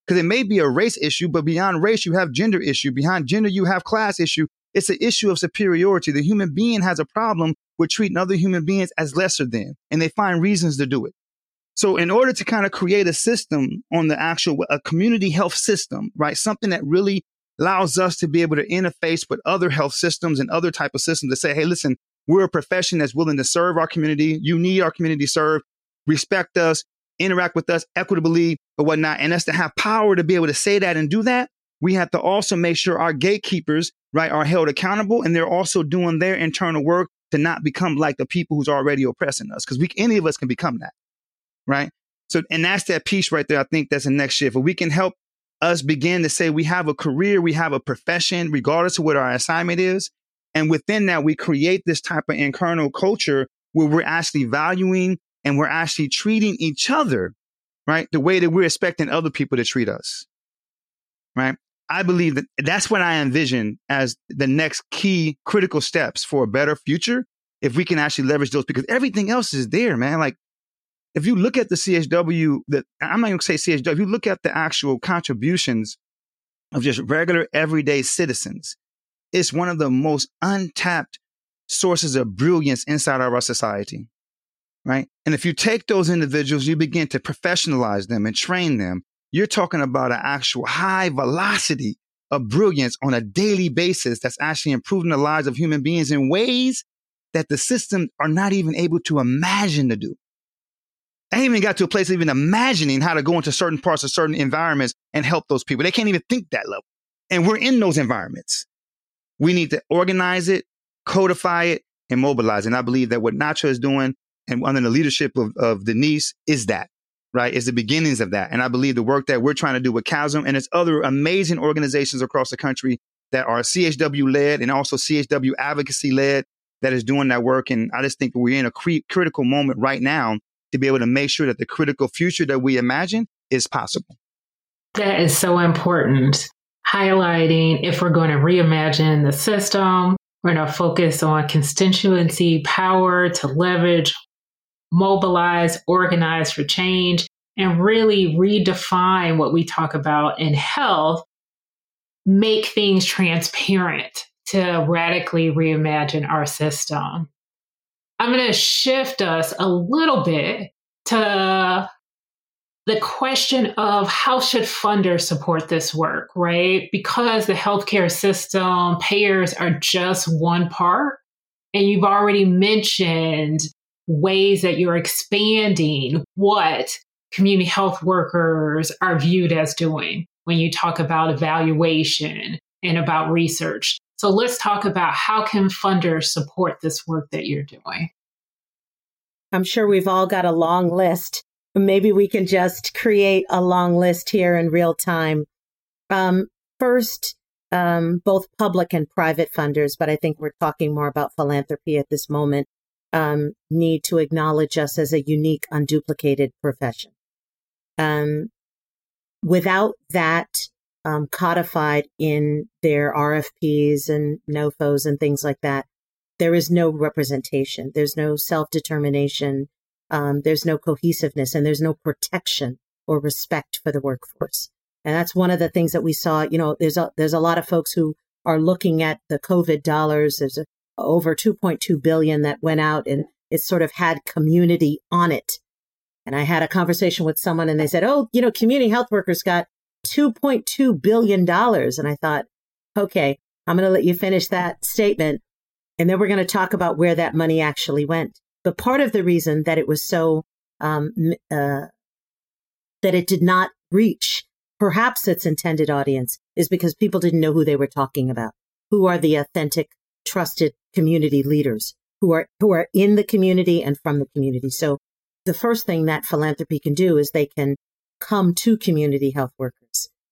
Because it may be a race issue, but beyond race, you have gender issue. Behind gender, you have class issue. It's an issue of superiority. The human being has a problem with treating other human beings as lesser than, and they find reasons to do it. So in order to kind of create a system on the actual, a community health system, right? Something that really allows us to be able to interface with other health systems and other type of systems to say, Hey, listen, we're a profession that's willing to serve our community. You need our community served, respect us, interact with us equitably or whatnot. And us to have power to be able to say that and do that. We have to also make sure our gatekeepers, right, are held accountable and they're also doing their internal work to not become like the people who's already oppressing us. Cause we, any of us can become that right? So, and that's that piece right there. I think that's the next shift. If we can help us begin to say we have a career, we have a profession, regardless of what our assignment is. And within that, we create this type of internal culture where we're actually valuing and we're actually treating each other, right? The way that we're expecting other people to treat us, right? I believe that that's what I envision as the next key critical steps for a better future. If we can actually leverage those, because everything else is there, man. Like if you look at the CHW, that I'm not going to say CHW, if you look at the actual contributions of just regular everyday citizens, it's one of the most untapped sources of brilliance inside our society. Right. And if you take those individuals, you begin to professionalize them and train them. You're talking about an actual high velocity of brilliance on a daily basis that's actually improving the lives of human beings in ways that the systems are not even able to imagine to do. I even got to a place of even imagining how to go into certain parts of certain environments and help those people. They can't even think that level. And we're in those environments. We need to organize it, codify it, and mobilize. And I believe that what NACHW is doing and under the leadership of, of Denise is that, right? Is the beginnings of that. And I believe the work that we're trying to do with CHASM and its other amazing organizations across the country that are CHW led and also CHW advocacy led that is doing that work. And I just think we're in a cre- critical moment right now to be able to make sure that the critical future that we imagine is possible. That is so important. Highlighting if we're going to reimagine the system, we're going to focus on constituency power to leverage, mobilize, organize for change, and really redefine what we talk about in health, make things transparent to radically reimagine our system. I'm going to shift us a little bit to the question of how should funders support this work, right? Because the healthcare system, payers are just one part And you've already mentioned ways that you're expanding what community health workers are viewed as doing when you talk about evaluation and about research. So let's talk about how can funders support this work that you're doing? I'm sure we've all got a long list. Maybe we can just create a long list here in real time. Um, first, um, both public and private funders, but I think we're talking more about philanthropy at this moment, um, need to acknowledge us as a unique, unduplicated profession. Um, without that um, codified in their RFPs and NOFOs and things like that, there is no representation. There's no self determination. Um, there's no cohesiveness and there's no protection or respect for the workforce. And that's one of the things that we saw. You know, there's a, there's a lot of folks who are looking at the COVID dollars. There's a, over 2.2 billion that went out and it sort of had community on it. And I had a conversation with someone and they said, Oh, you know, community health workers got $2.2 billion. And I thought, okay, I'm going to let you finish that statement. And then we're going to talk about where that money actually went. But part of the reason that it was so, um, uh, that it did not reach perhaps its intended audience is because people didn't know who they were talking about. Who are the authentic, trusted community leaders who are, who are in the community and from the community. So the first thing that philanthropy can do is they can come to community health workers,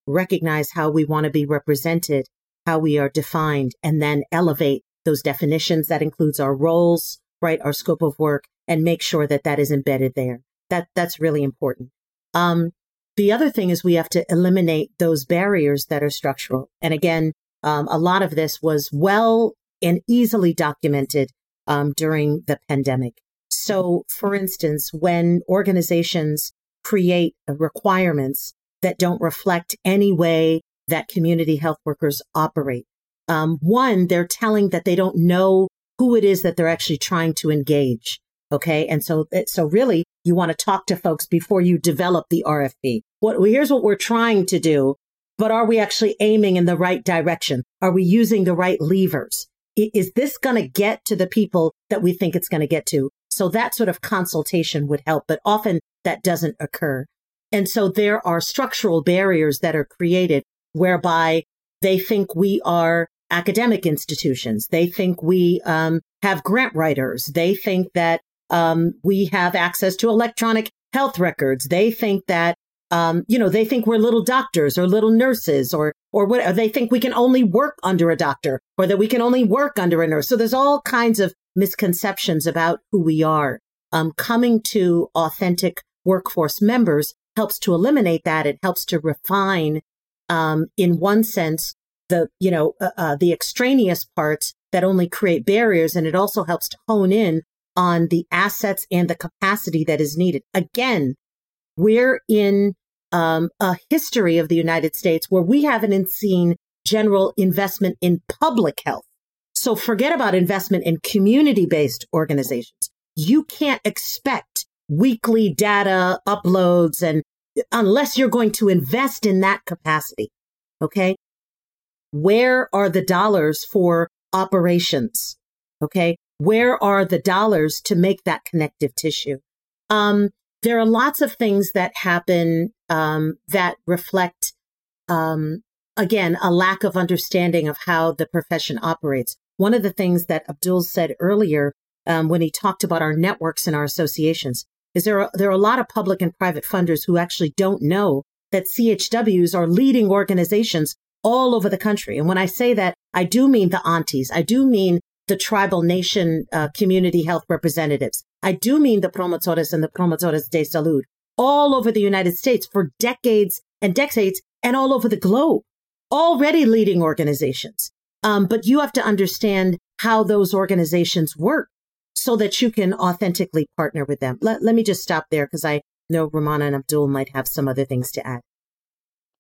recognize how we want to be represented, how we are defined, and then elevate those definitions. That includes our roles, right? Our scope of work and make sure that that is embedded there. That, that's really important. Um, the other thing is we have to eliminate those barriers that are structural. And again, um, a lot of this was well and easily documented um, during the pandemic. So, for instance, when organizations create requirements that don't reflect any way that community health workers operate, um, one, they're telling that they don't know who it is that they're actually trying to engage. Okay. And so, so really you want to talk to folks before you develop the RFP. What, well, here's what we're trying to do, but are we actually aiming in the right direction? Are we using the right levers? Is this going to get to the people that we think it's going to get to? So that sort of consultation would help, but often that doesn't occur. And so there are structural barriers that are created whereby they think we are academic institutions. They think we um, have grant writers. They think that um, we have access to electronic health records. They think that um, you know they think we're little doctors or little nurses or or what. Or they think we can only work under a doctor or that we can only work under a nurse. So there's all kinds of misconceptions about who we are. Um, coming to authentic workforce members helps to eliminate that. It helps to refine, um, in one sense, the you know uh, uh, the extraneous parts that only create barriers, and it also helps to hone in on the assets and the capacity that is needed. Again, we're in um, a history of the United States where we haven't seen general investment in public health. So forget about investment in community based organizations. You can't expect weekly data uploads and unless you're going to invest in that capacity. Okay. Where are the dollars for operations? Okay. Where are the dollars to make that connective tissue? Um, there are lots of things that happen um, that reflect, um, again, a lack of understanding of how the profession operates. One of the things that Abdul said earlier um, when he talked about our networks and our associations is there are, there are a lot of public and private funders who actually don't know that CHWs are leading organizations all over the country. And when I say that, I do mean the aunties. I do mean the tribal nation uh, community health representatives. I do mean the promotores and the promotores de salud all over the United States for decades and decades and all over the globe, already leading organizations. Um, but you have to understand how those organizations work so that you can authentically partner with them. Let, let me just stop there because I know Rumana and Abdul might have some other things to add.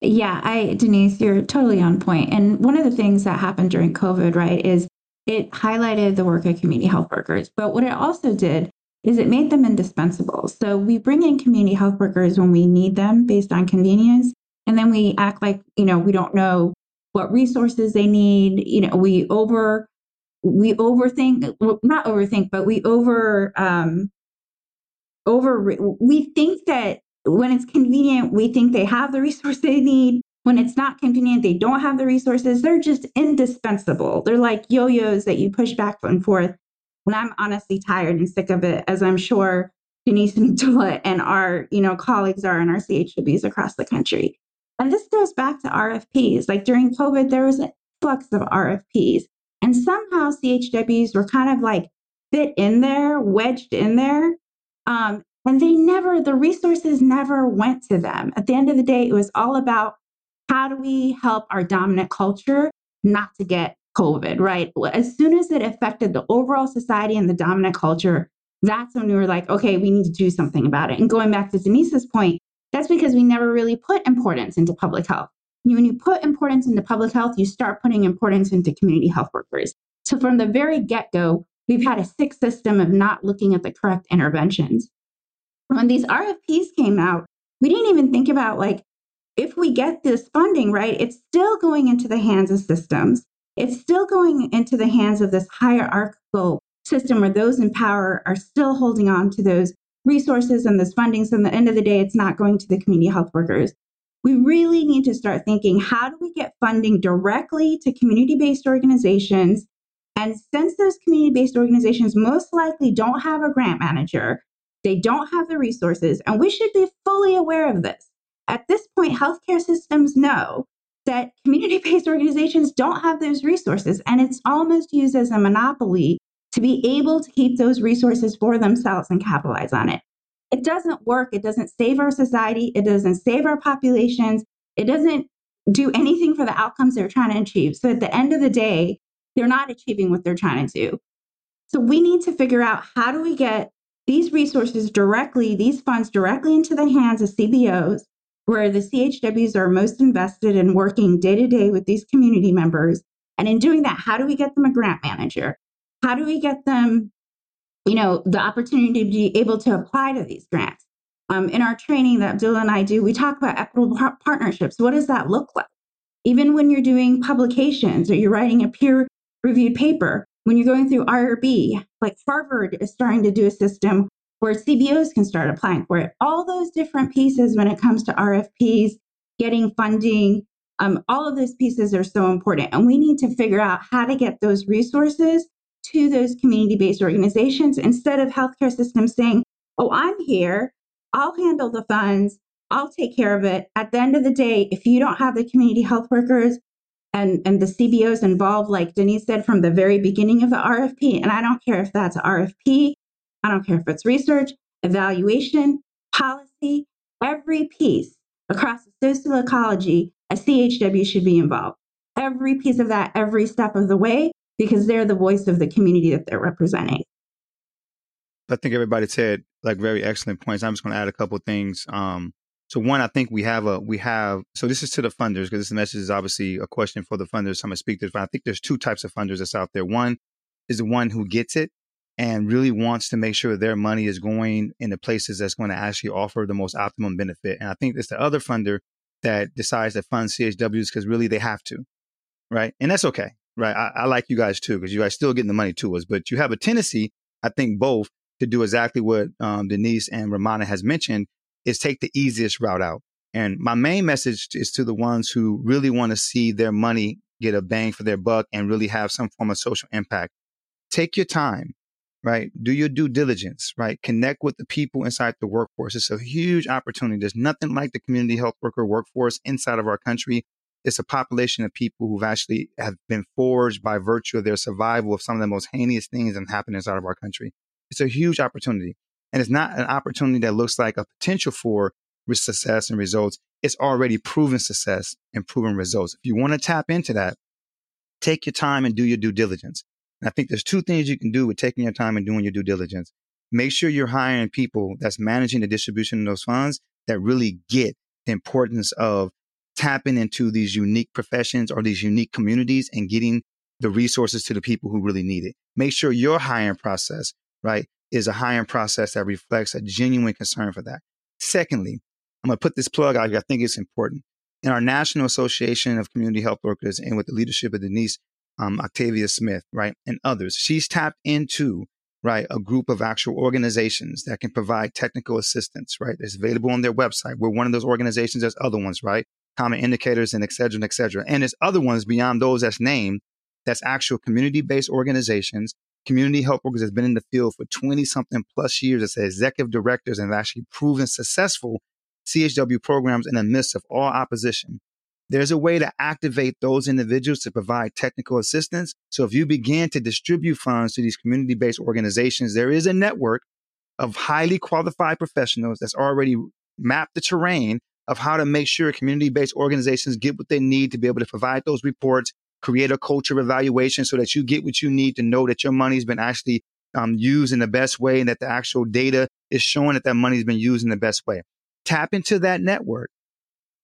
Yeah, I, Denise, you're totally on point. And one of the things that happened during COVID, right, is it highlighted the work of community health workers. But what it also did is it made them indispensable. So we bring in community health workers when we need them based on convenience. And then we act like, you know, we don't know what resources they need. You know, we over we overthink, well, not overthink, but we over, um, over, we think that when it's convenient, we think they have the resource they need. When it's not convenient, they don't have the resources. They're just indispensable. They're like yo yo's that you push back and forth. And I'm honestly tired and sick of it, as I'm sure Denise and Dula and our you know colleagues are in our CHWs across the country. And this goes back to RFPs. Like during COVID, there was an influx of RFPs. And somehow CHWs were kind of like fit in there, wedged in there. Um, and they never, the resources never went to them. At the end of the day, it was all about how do we help our dominant culture not to get COVID, right? As soon as it affected the overall society and the dominant culture, that's when we were like, okay, we need to do something about it. And going back to Denise's point, that's because we never really put importance into public health. When you put importance into public health, you start putting importance into community health workers. So from the very get go, we've had a sick system of not looking at the correct interventions. When these RFPs came out, we didn't even think about like, if we get this funding right, it's still going into the hands of systems. It's still going into the hands of this hierarchical system where those in power are still holding on to those resources and funding. So, at the end of the day, it's not going to the community health workers. We really need to start thinking how do we get funding directly to community based organizations? And since those community based organizations most likely don't have a grant manager, they don't have the resources, and we should be fully aware of this. At this point, healthcare systems know that community based organizations don't have those resources, and it's almost used as a monopoly to be able to keep those resources for themselves and capitalize on it. It doesn't work. It doesn't save our society. It doesn't save our populations. It doesn't do anything for the outcomes they're trying to achieve. So at the end of the day, they're not achieving what they're trying to do. So we need to figure out how do we get these resources directly, these funds directly into the hands of CBOs, where the CHWs are most invested in working day to day with these community members. And in doing that, how do we get them a grant manager? How do we get them, you know, the opportunity to be able to apply to these grants? Um, in our training that Abdullah and I do, we talk about equitable par- partnerships. What does that look like? Even when you're doing publications or you're writing a peer reviewed paper, when you're going through IRB, like Harvard is starting to do a system where CBOs can start applying for it. All those different pieces when it comes to RFPs, getting funding, um, all of those pieces are so important. And we need to figure out how to get those resources to those community based organizations instead of healthcare systems saying, oh, I'm here, I'll handle the funds, I'll take care of it. At the end of the day, if you don't have the community health workers and, and the CBOs involved, like Denise said from the very beginning of the RFP, and I don't care if that's RFP, I don't care if it's research, evaluation, policy, every piece across the social ecology, a CHW should be involved. Every piece of that, every step of the way, because they're the voice of the community that they're representing. I think everybody said like very excellent points. I'm just going to add a couple things. Um, so one, I think we have a we have so this is to the funders because this message is obviously a question for the funders. So I'm going to speak to but I think there's two types of funders that's out there. One is the one who gets it and really wants to make sure their money is going in the places that's going to actually offer the most optimum benefit. And I think it's the other funder that decides to fund CHWs because really they have to, right? And that's okay right? I, I like you guys too because you guys still getting the money to us, but you have a tendency, I think, both to do exactly what um, Denise and Rumana has mentioned is take the easiest route out. And my main message is to the ones who really want to see their money get a bang for their buck and really have some form of social impact. Take your time, right? Do your due diligence, right? Connect with the people inside the workforce. It's a huge opportunity. There's nothing like the community health worker workforce inside of our country it's a population of people who've actually have been forged by virtue of their survival of some of the most heinous things that happen inside of our country. It's a huge opportunity. And it's not an opportunity that looks like a potential for success and results. It's already proven success and proven results. If you want to tap into that, take your time and do your due diligence. And I think there's two things you can do with taking your time and doing your due diligence. Make sure you're hiring people that's managing the distribution of those funds that really get the importance of tapping into these unique professions or these unique communities and getting the resources to the people who really need it. Make sure your hiring process, right, is a hiring process that reflects a genuine concern for that. Secondly, I'm going to put this plug out here. I think it's important. In our National Association of Community Health Workers and with the leadership of Denise, um, Octavia Smith, right, and others. She's tapped into right a group of actual organizations that can provide technical assistance, right? It's available on their website. We're one of those organizations. There's other ones, right? Common indicators and et cetera, and et cetera. And there's other ones beyond those that's named. That's actual community-based organizations community health workers that's been in the field for 20 something plus years as executive directors and have actually proven successful CHW programs in the midst of all opposition. There's a way to activate those individuals to provide technical assistance. So if you begin to distribute funds to these community based organizations, there is a network of highly qualified professionals that's already mapped the terrain of how to make sure community based organizations get what they need to be able to provide those reports, create a culture of evaluation so that you get what you need to know that your money's been actually um, used in the best way and that the actual data is showing that that money's been used in the best way. Tap into that network,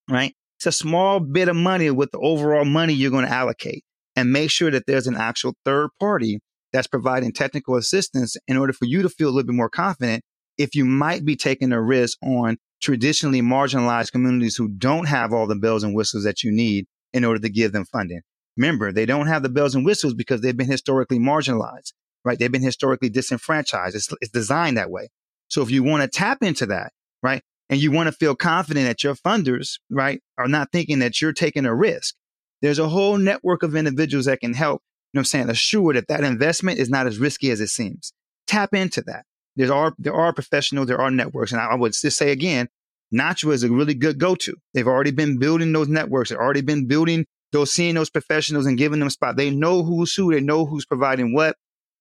right? It's a small bit of money with the overall money you're going to allocate and make sure that there's an actual third party that's providing technical assistance in order for you to feel a little bit more confident if you might be taking a risk on traditionally marginalized communities who don't have all the bells and whistles that you need in order to give them funding. Remember, they don't have the bells and whistles because they've been historically marginalized, right? They've been historically disenfranchised. It's, it's designed that way. So if you want to tap into that, right? And you want to feel confident that your funders, right, are not thinking that you're taking a risk. There's a whole network of individuals that can help, you know I'm saying, assure that that investment is not as risky as it seems. Tap into that. There are, there are professionals, there are networks. And I, I would just say again, NACHWA is a really good go-to. They've already been building those networks. They've already been building those seeing those professionals and giving them a spot. They know who's who, they know who's providing what,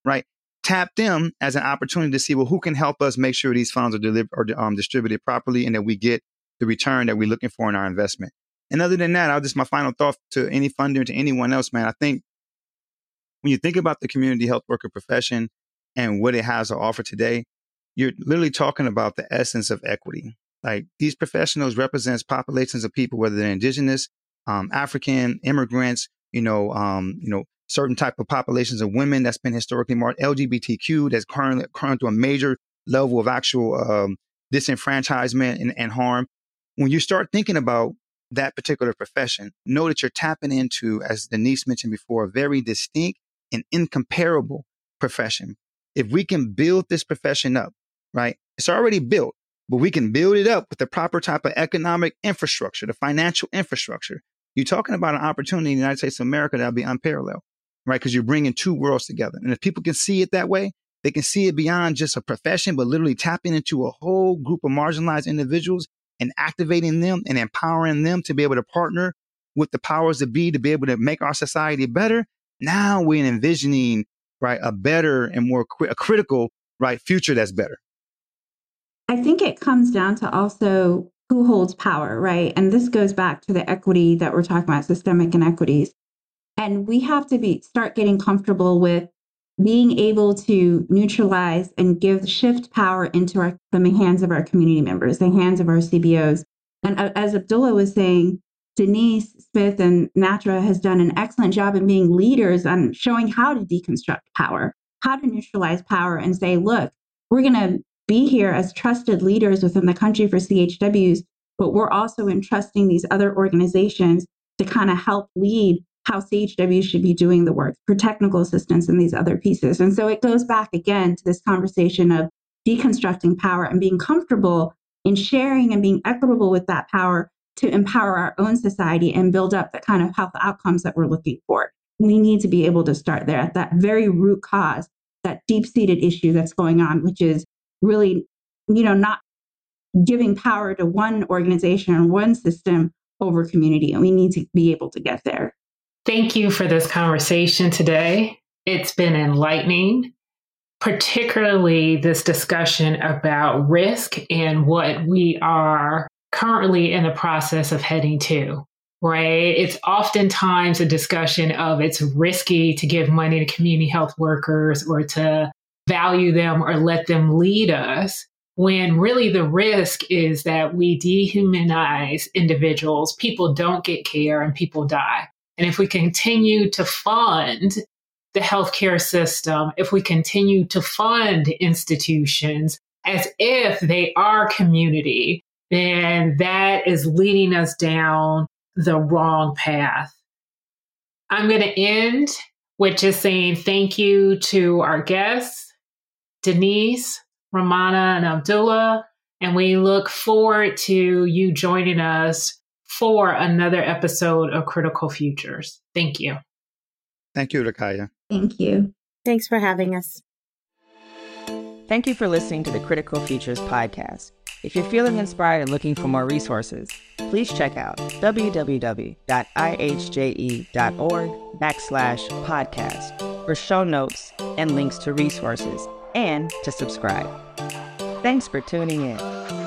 right? Tap them as an opportunity to see, well, who can help us make sure these funds are delivered or um, distributed properly and that we get the return that we're looking for in our investment. And other than that, I'll just my final thought to any funder, to anyone else, man. I think when you think about the community health worker profession and what it has to offer today, you're literally talking about the essence of equity. Like these professionals represents populations of people, whether they're indigenous, um, African immigrants, you know, um, you know, certain type of populations of women that's been historically marked, LGBTQ that's currently current to a major level of actual um, disenfranchisement and, and harm. When you start thinking about that particular profession, know that you're tapping into, as Denise mentioned before, a very distinct and incomparable profession. If we can build this profession up, right? It's already built, but we can build it up with the proper type of economic infrastructure, the financial infrastructure, you're talking about an opportunity in the United States of America that'll be unparalleled, right? Because you're bringing two worlds together. And if people can see it that way, they can see it beyond just a profession, but literally tapping into a whole group of marginalized individuals and activating them and empowering them to be able to partner with the powers that be to be able to make our society better. Now we're envisioning, right, a better and more a critical, right, future that's better. I think it comes down to also who holds power, right? And this goes back to the equity that we're talking about, systemic inequities. And we have to be start getting comfortable with being able to neutralize and give shift power into our, the hands of our community members, the hands of our CBOs. And as Abdullah was saying, Denise Smith and NACHWA has done an excellent job in being leaders on showing how to deconstruct power, how to neutralize power and say, look, we're going to be here as trusted leaders within the country for CHWs, but we're also entrusting these other organizations to kind of help lead how CHWs should be doing the work for technical assistance and these other pieces. And so it goes back again to this conversation of deconstructing power and being comfortable in sharing and being equitable with that power to empower our own society and build up the kind of health outcomes that we're looking for. We need to be able to start there at that very root cause, that deep seated issue that's going on, which is really, you know, not giving power to one organization or one system over community. And we need to be able to get there. Thank you for this conversation today. It's been enlightening, particularly this discussion about risk and what we are currently in the process of heading to. Right? It's oftentimes a discussion of it's risky to give money to community health workers or to value them or let them lead us when really the risk is that we dehumanize individuals, people don't get care and people die. And if we continue to fund the healthcare system, if we continue to fund institutions as if they are community, then that is leading us down the wrong path. I'm going to end with just saying thank you to our guests, Denise, Rumana, and Abdullah. And we look forward to you joining us for another episode of Critical Futures. Thank you. Thank you, Ruqaiijah. Thank you. Thanks for having us. Thank you for listening to the Critical Futures podcast. If you're feeling inspired and looking for more resources, please check out www.ihje.org backslash podcast for show notes and links to resources and to subscribe. Thanks for tuning in.